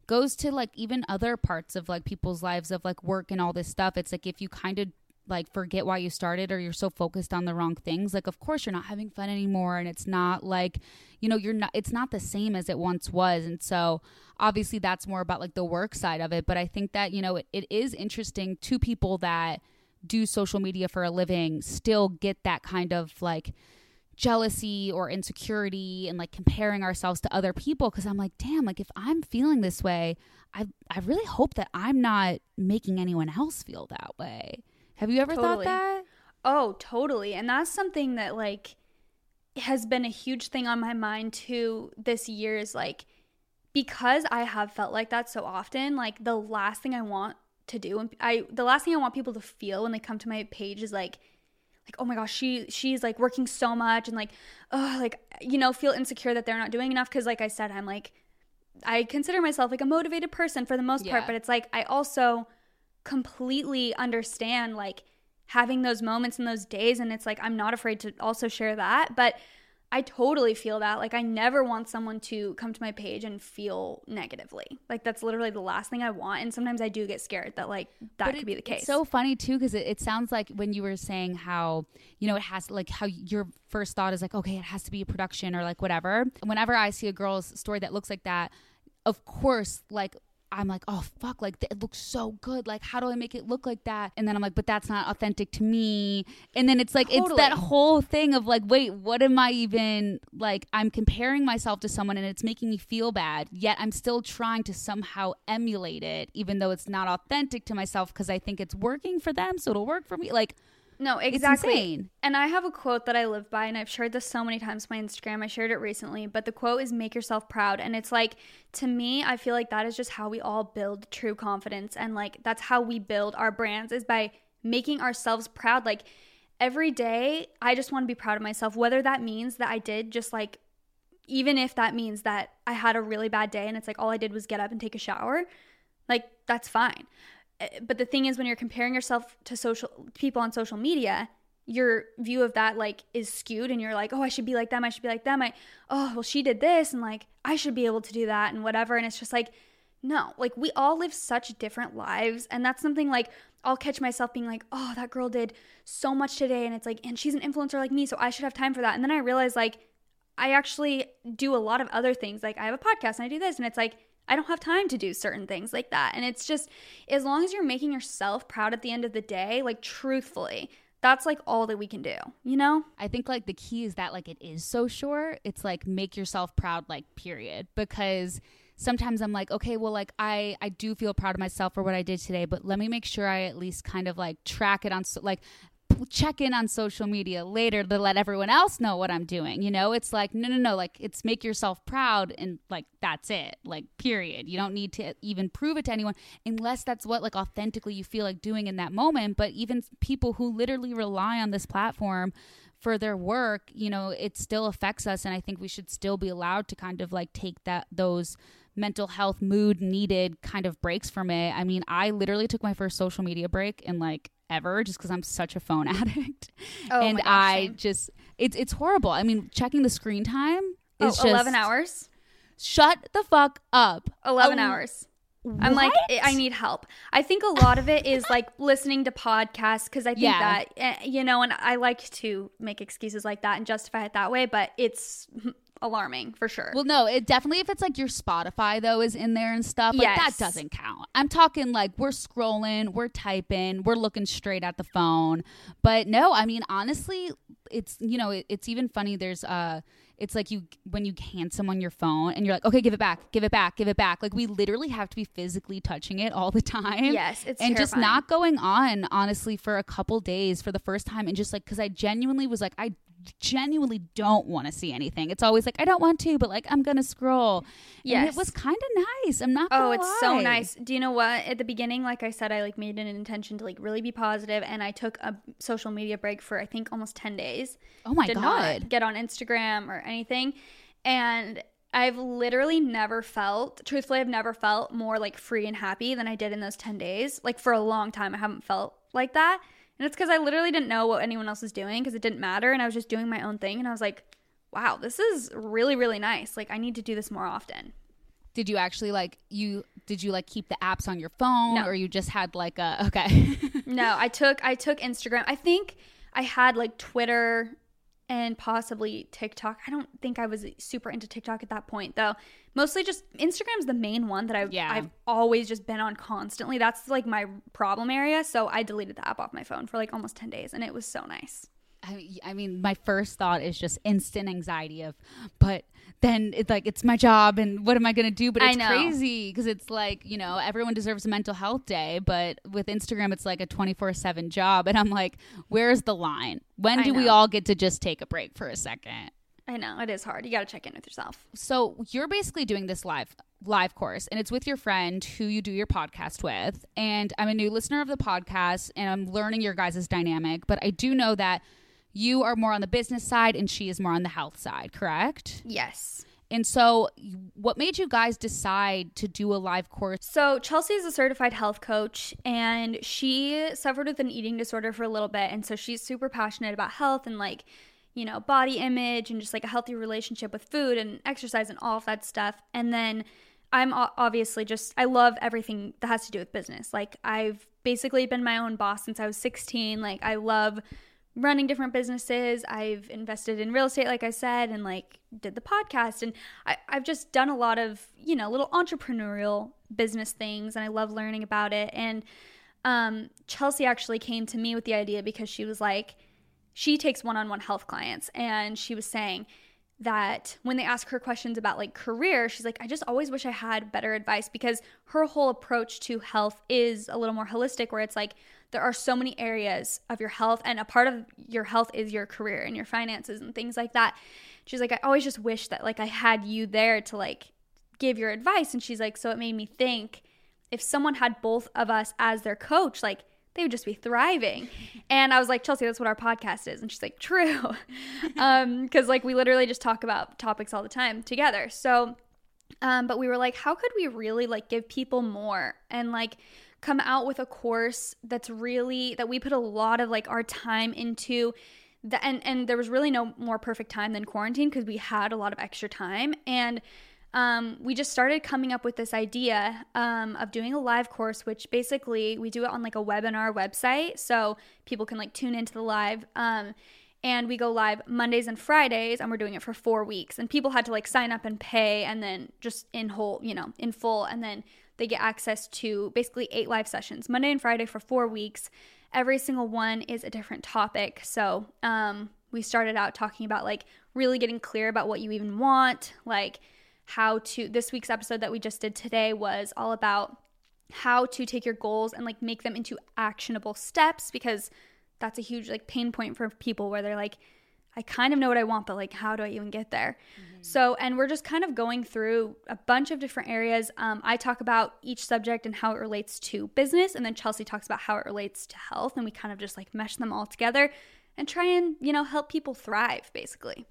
goes to like even other parts of like people's lives of like work and all this stuff. It's like if you kind of like forget why you started or you're so focused on the wrong things like of course you're not having fun anymore and it's not like you know you're not it's not the same as it once was. And so obviously that's more about like the work side of it. But i think that you know it, it is interesting to people that do social media for a living still get that kind of like jealousy or insecurity and like comparing ourselves to other people. Because I'm like, damn, like if I'm feeling this way, I I really hope that I'm not making anyone else feel that way. Have you ever totally. thought that? Oh, totally. And that's something that like has been a huge thing on my mind too this year is like because I have felt like that so often, like the last thing I want to do and I the last thing I want people to feel when they come to my page is like like oh my gosh she she's like working so much and like oh like you know feel insecure that they're not doing enough cuz like I said I'm like I consider myself like a motivated person for the most yeah. part but it's like I also completely understand like having those moments and those days and it's like I'm not afraid to also share that but I totally feel that like I never want someone to come to my page and feel negatively. Like that's literally the last thing I want and sometimes I do get scared that like that but could it, be the case. it's so funny too because it, it sounds like when you were saying how you know it has like how your first thought is like okay it has to be a production or like whatever. Whenever I see a girl's story that looks like that of course like I'm like, oh fuck, like it looks so good. Like, how do I make it look like that? And then I'm like, but that's not authentic to me. And then it's like, totally. it's that whole thing of like, wait, what am I even like? I'm comparing myself to someone and it's making me feel bad. Yet I'm still trying to somehow emulate it, even though it's not authentic to myself because I think it's working for them, so it'll work for me. Like, no, exactly. And I have a quote that I live by, and I've shared this so many times on my Instagram. I shared it recently, but the quote is make yourself proud. And it's like, to me, I feel like that is just how we all build true confidence. And like, that's how we build our brands is by making ourselves proud. Like, every day, I just want to be proud of myself, whether that means that I did just like, even if that means that I had a really bad day and it's like all I did was get up and take a shower, like, that's fine Eh, but the thing is when you're comparing yourself to social people on social media your view of that like is skewed and you're like oh i should be like them. I should be like them. I oh well she did this and like i should be able to do that and whatever. And it's just like no like we all live such different lives. And that's something like i'll catch myself being like oh that girl did so much today and it's like and she's an influencer like me so i should have time for that. And then i realize like i actually do a lot of other things. Like i have a podcast and i do this. And it's like I don't have time to do certain things like that. And it's just, as long as you're making yourself proud at the end of the day, like truthfully, that's like all that we can do, you know? I think like the key is that like it is so short. It's like make yourself proud, like, period. Because sometimes I'm like, okay, well, like I I do feel proud of myself for what I did today, but let me make sure I at least kind of like track it on so, like check in on social media later to let everyone else know what I'm doing. You know, it's like, no, no, no. Like, it's make yourself proud and like, that's it. Like, period. You don't need to even prove it to anyone unless that's what like authentically you feel like doing in that moment. But even people who literally rely on this platform for their work, you know, it still affects us. And I think we should still be allowed to kind of like take that, those, mental health mood needed kind of breaks from it. I mean, I literally took my first social media break in like ever just because I'm such a phone addict. Oh and I same. just it's it's horrible. I mean, checking the screen time Oh, is just 11 hours? Shut the fuck up. 11 Oh, hours. I'm like, what? I need help. I think a lot of it is like listening to podcasts because I think Yeah. that, eh, you know, and I like to make excuses like that and justify it that way, but it's alarming for sure. Well, no, it definitely if it's like your Spotify though is in there and stuff, like that doesn't count. I'm talking like we're scrolling, we're typing, we're looking straight at the phone. But no, I mean honestly, it's you know, it, it's even funny there's uh it's like you when you hand someone your phone and you're like, "Okay, give it back. Give it back. Give it back." Like we literally have to be physically touching it all the time. Yes, it's And just not going on honestly for a couple days for the first time and just like cuz I genuinely was like I genuinely don't want to see anything. It's always like I don't want to, but like I'm gonna scroll. Yeah, it was kind of nice. I'm not. Oh, gonna Oh, it's so nice. Do you know what? At the beginning, like I said, I like made an intention to like really be positive, and I took a social media break for I think almost ten days. Oh my Did god. not get on Instagram or anything, and I've literally never felt, truthfully, I've never felt more like free and happy than I did in those ten days. Like for a long time, I haven't felt like that, and it's because I literally didn't know what anyone else was doing because it didn't matter, and I was just doing my own thing, and I was like. Wow, this is really, really nice. Like, I need to do this more often. Did you actually like you? Did you like keep the apps on your phone, No. or you just had like a okay? No, I took I took Instagram. I think I had like Twitter and possibly TikTok. I don't think I was super into TikTok at that point though. Mostly just Instagram's the main one that I Yeah. I've always just been on constantly. That's like my problem area, so I deleted the app off my phone for like almost 10 days and it was so nice. I, I mean, my first thought is just instant anxiety of, but then it's like it's my job, and what am I gonna do? But it's crazy because it's like you know everyone deserves a mental health day, but with Instagram it's like a twenty four seven job, and I'm like, where's the line? When I do we all get to just take a break for a second? I know, it is hard. You got to check in with yourself. so you're basically doing this live live course and it's with your friend who you do your podcast with and i'm a new listener of the podcast and i'm learning your guys' dynamic but i do know that you are more on the business side and she is more on the health side correct Yes. and so what made you guys decide to do a live course So, Chelsea is a certified health coach and she suffered with an eating disorder for a little bit. And so, she's super passionate about health and like, you know, body image and just like a healthy relationship with food and exercise and all of that stuff. And then I'm obviously just, I love everything that has to do with business. Like, I've basically been my own boss since I was 16. Like, I love running different businesses. I've invested in real estate, like I said, and like did the podcast. And I, I've just done a lot of, you know, little entrepreneurial business things. And I love learning about it. And um, Chelsea actually came to me with the idea because she was like, she takes one on one health clients. And she was saying, that when they ask her questions about like career, she's like, I just always wish I had better advice because her whole approach to health is a little more holistic, where it's like there are so many areas of your health, and a part of your health is your career and your finances and things like that. She's like, I always just wish that like I had you there to like give your advice. And she's like, so it made me think if someone had both of us as their coach, like they would just be thriving. And I was like, Chelsea, that's what our podcast is. And she's like, true. um, cause like we literally just talk about topics all the time together. So, um, but we were like, how could we really like give people more and like come out with a course that's really, that we put a lot of like our time into the, and, and there was really no more perfect time than quarantine because we had a lot of extra time. And, um, we just started coming up with this idea um, of doing a live course, which basically we do it on like a webinar website, so people can like tune into the live. Um, and we go live Mondays and Fridays, and we're doing it for four weeks. And people had to like sign up and pay, and then just in whole, you know, in full, and then they get access to basically eight live sessions, Monday and Friday for four weeks. Every single one is a different topic. So um, we started out talking about like really getting clear about what you even want, like how to this week's episode that we just did today was all about how to take your goals and like make them into actionable steps because that's a huge like pain point for people where they're like I kind of know what I want, but like, how do I even get there? Mm-hmm. So, and we're just kind of going through a bunch of different areas. Um, I talk about each subject and how it relates to business, and then Chelsea talks about how it relates to health, and we kind of just like mesh them all together and try and, you know, help people thrive basically.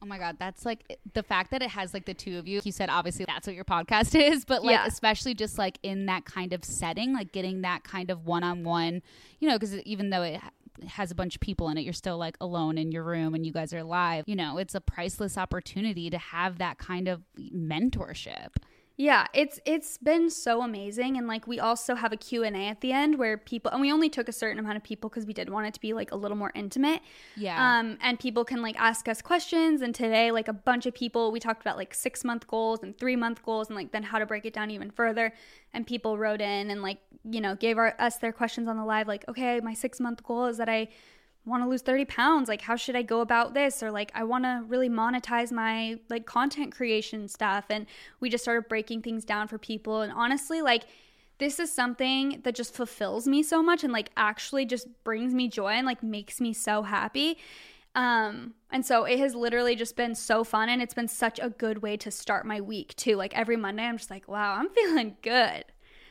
Oh my god, that's like the fact that it has like the two of you. You said obviously that's what your podcast is, but like yeah. especially just like in that kind of setting, like getting that kind of one-on-one, you know, because even though it has a bunch of people in it, you're still like alone in your room and you guys are live. You know, it's a priceless opportunity to have that kind of mentorship. Yeah, it's it's been so amazing and like we also have a Q&A at the end where people and we only took a certain amount of people cuz we did want it to be like a little more intimate. Yeah. Um and people can like ask us questions and today like a bunch of people we talked about like 6 month goals and 3 month goals and like then how to break it down even further and people wrote in and like you know gave our, us their questions on the live like okay, my 6 month goal is that I want to lose 30 pounds like how should i go about this? Or like i want to really monetize my like content creation stuff. And we just started breaking things down for people. And honestly like this is something that just fulfills me so much and like actually just brings me joy and like makes me so happy. Um and so it has literally just been so fun and it's been such a good way to start my week too. Like every monday i'm just like wow i'm feeling good.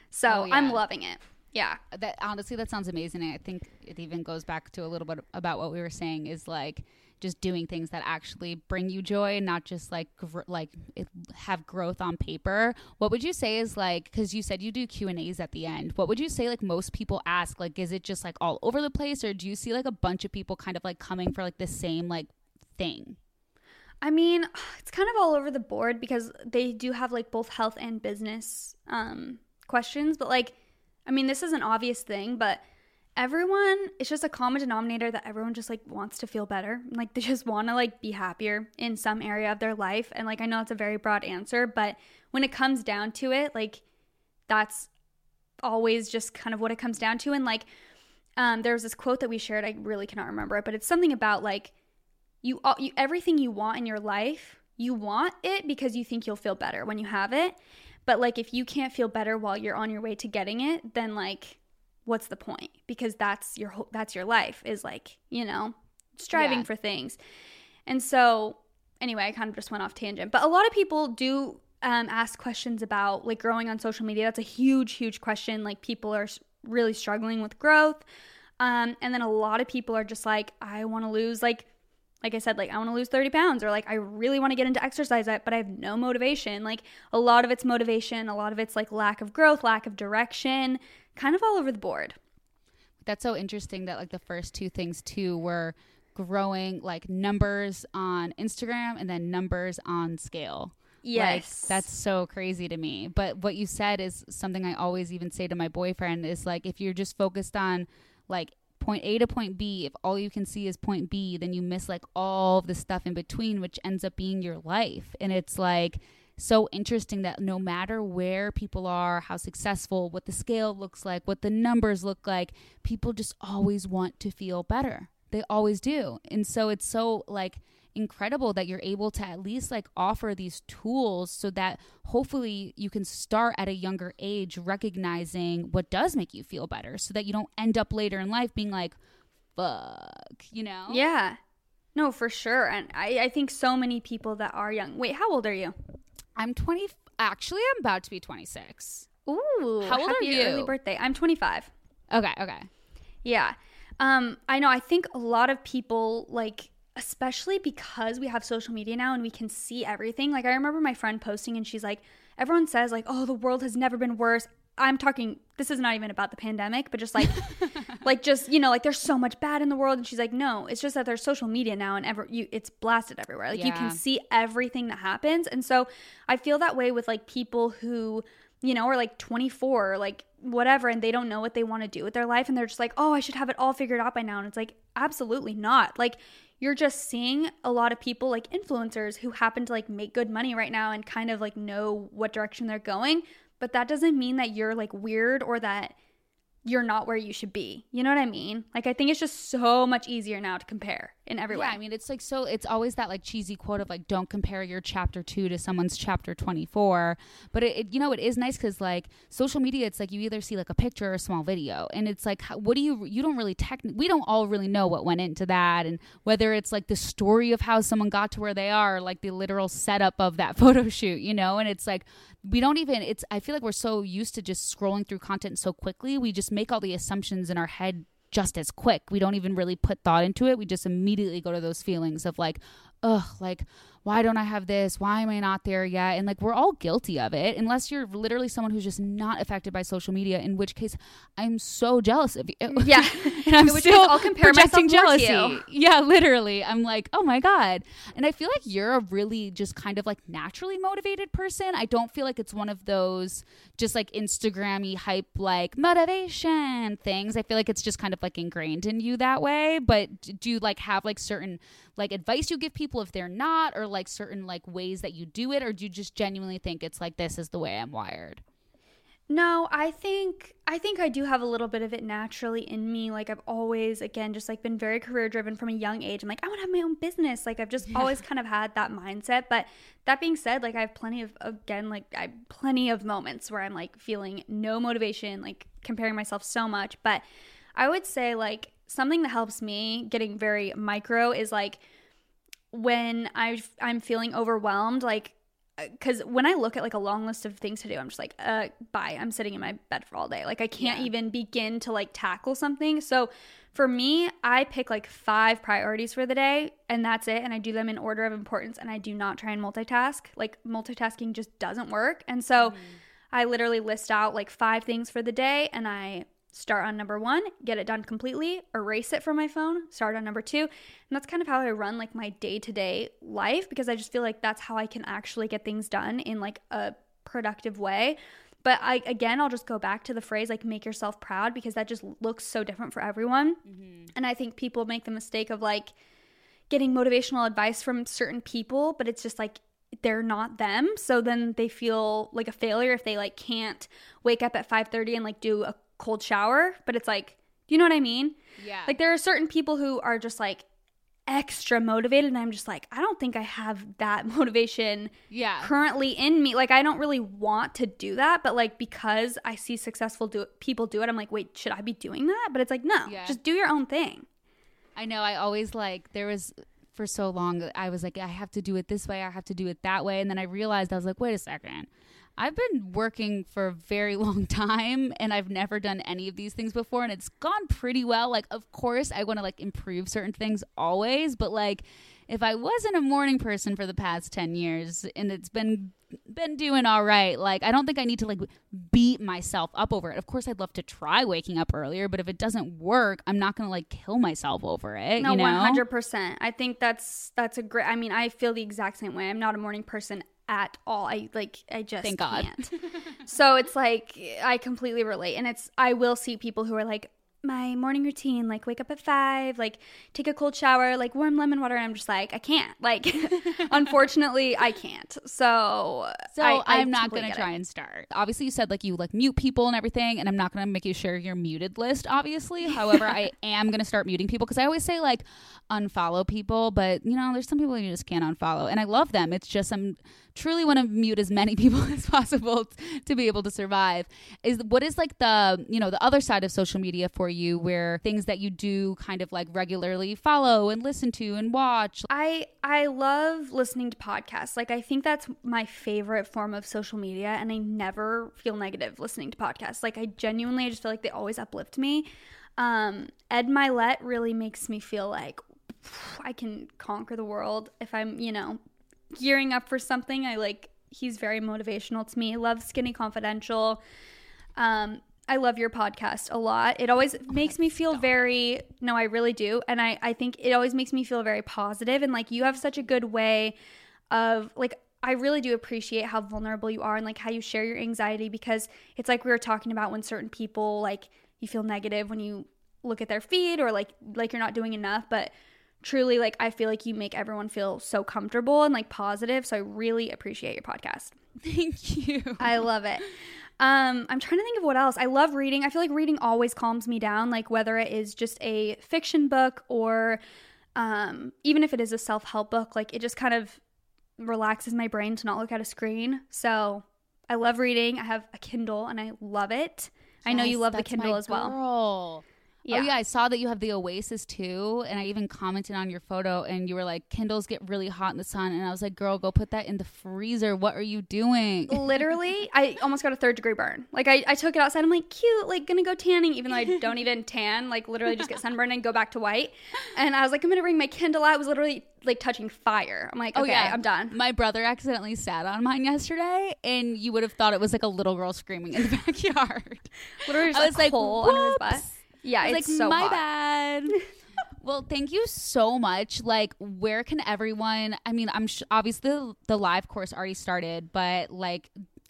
So oh, yeah. i'm loving it yeah. That honestly that sounds amazing. I think it even goes back to a little bit about what we were saying is like just doing things that actually bring you joy, and not just like gr- like it, have growth on paper. What would you say is like cuz you said you do Q&As at the end. What would you say like most people ask like is it just like all over the place or do you see like a bunch of people kind of like coming for like the same like thing? I mean, it's kind of all over the board because they do have like both health and business um questions, but like I mean, this is an obvious thing, but everyone it's just a common denominator that everyone just like wants to feel better. Like they just want to like be happier in some area of their life. And like i know it's a very broad answer but when it comes down to it like that's always just kind of what it comes down to. And like um there was this quote that we shared i really cannot remember it but it's something about like you, you everything you want in your life you want it because you think you'll feel better when you have it but like if you can't feel better while you're on your way to getting it, then like what's the point? Because that's your that's your life is like, you know, striving yeah. for things. And so anyway, I kind of just went off tangent. But a lot of people do um, ask questions about like growing on social media. That's a huge, huge question. Like people are really struggling with growth. Um, and then a lot of people are just like, I want to lose like like I said, like I want to lose 30 pounds or like I really want to get into exercise, but I have no motivation. Like a lot of it's motivation, a lot of it's like lack of growth, lack of direction, kind of all over the board. That's so interesting that like the first two things too were growing like numbers on Instagram and then numbers on scale. Yes. Like, that's so crazy to me. But what you said is something I always even say to my boyfriend is like if you're just focused on like point A to point B, if all you can see is point B, then you miss like all the stuff in between, which ends up being your life. And it's like so interesting that no matter where people are, how successful, what the scale looks like, what the numbers look like, people just always want to feel better. They always do. And so it's so like, incredible that you're able to at least like offer these tools so that hopefully you can start at a younger age recognizing what does make you feel better so that you don't end up later in life being like fuck you know? Yeah. No for sure. And i, I think so many people that are young wait how old are you? I'm 20 actually i'm about to be 26 ooh how old are you? early birthday. I'm 25 okay okay. Yeah. Um i know i think a lot of people like especially because we have social media now and we can see everything. Like I remember my friend posting and she's like, everyone says like, oh, the world has never been worse. I'm talking this is not even about the pandemic, but just like like just, you know, like there's so much bad in the world and she's like, "No, it's just that there's social media now and ever you it's blasted everywhere. Like yeah. you can see everything that happens." And so I feel that way with like people who, you know, are like 24 or like whatever and they don't know what they want to do with their life and they're just like, "Oh, I should have it all figured out by now." And it's like, absolutely not. Like you're just seeing a lot of people like influencers who happen to like make good money right now and kind of like know what direction they're going, but that doesn't mean that you're like weird or that you're not where you should be. You know what I mean? Like I think it's just so much easier now to compare in every yeah, way. I mean, it's like so. It's always that like cheesy quote of like, "Don't compare your chapter two to someone's chapter 24." But it, it you know, it is nice because like social media, it's like you either see like a picture or a small video, and it's like, how- what do you? You don't really tech. We don't all really know what went into that, and whether it's like the story of how someone got to where they are, like the literal setup of that photo shoot, you know. And it's like we don't even. It's. I feel like we're so used to just scrolling through content so quickly, we just make all the assumptions in our head just as quick. We don't even really put thought into it. We just immediately go to those feelings of like, ugh, like, why don't I have this? Why am I not there yet? And like, we're all guilty of it, unless you're literally someone who's just not affected by social media, in which case I'm so jealous of you. Yeah. and I'm still I'll compare projecting myself more to jealousy. you. Yeah, literally. I'm like, oh my God. And I feel like you're a really just kind of like naturally motivated person. I don't feel like it's one of those just like Instagrammy hype, like motivation things. I feel like it's just kind of like ingrained in you that way. But do you like have like certain like advice you give people if they're not, or like certain like ways that you do it, or do you just genuinely think it's like this is the way I'm wired? No, I think I think I do have a little bit of it naturally in me. Like I've always again just like been very career driven from a young age. I'm like I want to have my own business. Like I've just always kind of had that mindset. But that being said, like I have plenty of again like I have plenty of moments where I'm like feeling no motivation, like comparing myself so much. But I would say like something that helps me getting very micro is like when I I'm feeling overwhelmed, like because when I look at like a long list of things to do, I'm just like, uh, bye. I'm sitting in my bed for all day. Like I can't Yeah. even begin to like tackle something. So for me, I pick like five priorities for the day, and that's it. And I do them in order of importance, and I do not try and multitask. Like multitasking just doesn't work. And so I literally list out like five things for the day, and I start on number one, get it done completely, erase it from my phone, start on number two. And that's kind of how I run like my day to day life because I just feel like that's how I can actually get things done in like a productive way. But I, again, I'll just go back to the phrase like make yourself proud because that just looks so different for everyone. Mm-hmm. And I think people make the mistake of like getting motivational advice from certain people, but it's just like they're not them. So then they feel like a failure if they like can't wake up at 5:30 and like do a cold shower, but it's like, do you know what I mean? Yeah. Like there are certain people who are just like extra motivated and I'm just like, I don't think I have that motivation yeah. currently in me. Like I don't really want to do that, but like because I see successful do people do it, I'm like, wait, should I be doing that? But it's like, no, Yeah. just do your own thing. I know. I always like there was for so long. I was like, I have to do it this way. I have to do it that way. And then I realized I was like, wait a second. I've been working for a very long time and I've never done any of these things before and it's gone pretty well. Like of course I want to like improve certain things always, but like if I wasn't a morning person for the past 10 years and it's been been doing all right, like I don't think I need to like beat myself up over it. Of course I'd love to try waking up earlier, but if it doesn't work, I'm not going to like kill myself over it, No, you know? one hundred percent. I think that's that's a great. I mean, I feel the exact same way. I'm not a morning person at all. I like. I just Thank God. can't. so it's like I completely relate, and it's. I will see people who are like my morning routine, like wake up at five, like take a cold shower, like warm lemon water, and I'm just like I can't. Like, unfortunately, I can't. So So I, am not going to get it. try and start. Obviously, you said like you like mute people and everything, and I'm not going to make you share your muted list. Obviously, however, I am going to start muting people because I always say like unfollow people, but you know, there's some people you just can't unfollow, and I love them. It's just I'm truly want to mute as many people as possible t- to be able to survive. Is what is like the you know the other side of social media for you, where things that you do kind of like regularly follow and listen to and watch. I I love listening to podcasts. Like I think that's my favorite form of social media and I never feel negative listening to podcasts. Like I genuinely I just feel like they always uplift me. Um Ed Mylett really makes me feel like I can conquer the world if I'm, you know, gearing up for something. I like he's very motivational to me. Love Skinny Confidential. Um, I love your podcast a lot. It always makes me feel very no, I really do. And I, I think it always makes me feel very positive and like you have such a good way of like I really do appreciate how vulnerable you are and like how you share your anxiety because it's like we were talking about when certain people like you feel negative when you look at their feed or like like you're not doing enough, but truly like I feel like you make everyone feel so comfortable and like positive. So I really appreciate your podcast. Thank you. I love it. Um, I'm trying to think of what else. I love reading. I feel like reading always calms me down, like whether it is just a fiction book or Um, even if it is a self help book, like it just kind of relaxes my brain to not look at a screen. So I love reading. I have a Kindle and I love it. I know you love the Kindle as well. Girl. Yeah. Oh yeah, I saw that you have the Oasis too, and I even commented on your photo, and you were like, "Kindles get really hot in the sun," and I was like, "Girl, go put that in the freezer. What are you doing?" Literally, I almost got a third degree burn. Like I, I took it outside. I'm like, cute, like gonna go tanning, even though I don't even tan. Like literally just get sunburned and go back to white. And I was like, I'm gonna bring my Kindle out. It was literally like touching fire. I'm like, oh, okay, I'm done. My brother accidentally sat on mine yesterday, and you would have thought it was like a little girl screaming in the backyard. Literally just I I was like, hole under his butt. "Whoops." Yeah, it's like, so my hot. bad. well, thank you so much. Like, where can everyone? I mean, I'm sh- obviously the, the live course already started, but like,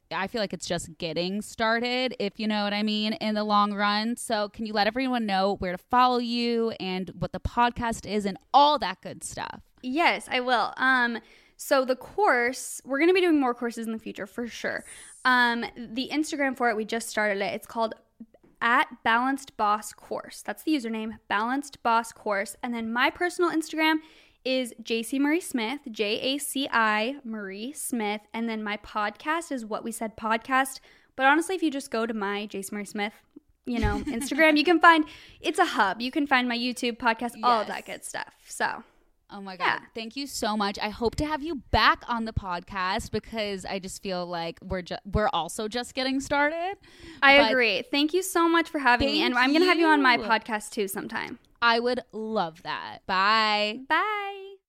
I feel like it's just getting started, if you know what I mean, in the long run. So, can you let everyone know where to follow you and what the podcast is and all that good stuff? Yes, I will. Um, so the course, we're gonna be doing more courses in the future for sure. Um, the Instagram for it, we just started it. It's called at Balanced Boss Course. That's the username, Balanced Boss Course. And then my personal Instagram is Jaci Marie Smith, J A C I Marie Smith. And then my podcast is What We Said Podcast. But honestly, if you just go to my Jaci Marie Smith, you know, Instagram, you can find it's a hub. You can find my YouTube podcast, all Yes. that good stuff. So Oh my God. Yeah. Thank you so much. I hope to have you back on the podcast because I just feel like we're ju- we're also just getting started. I But agree. Thank you so much for having me. And I'm going to have you on my podcast too sometime. I would love that. Bye. Bye.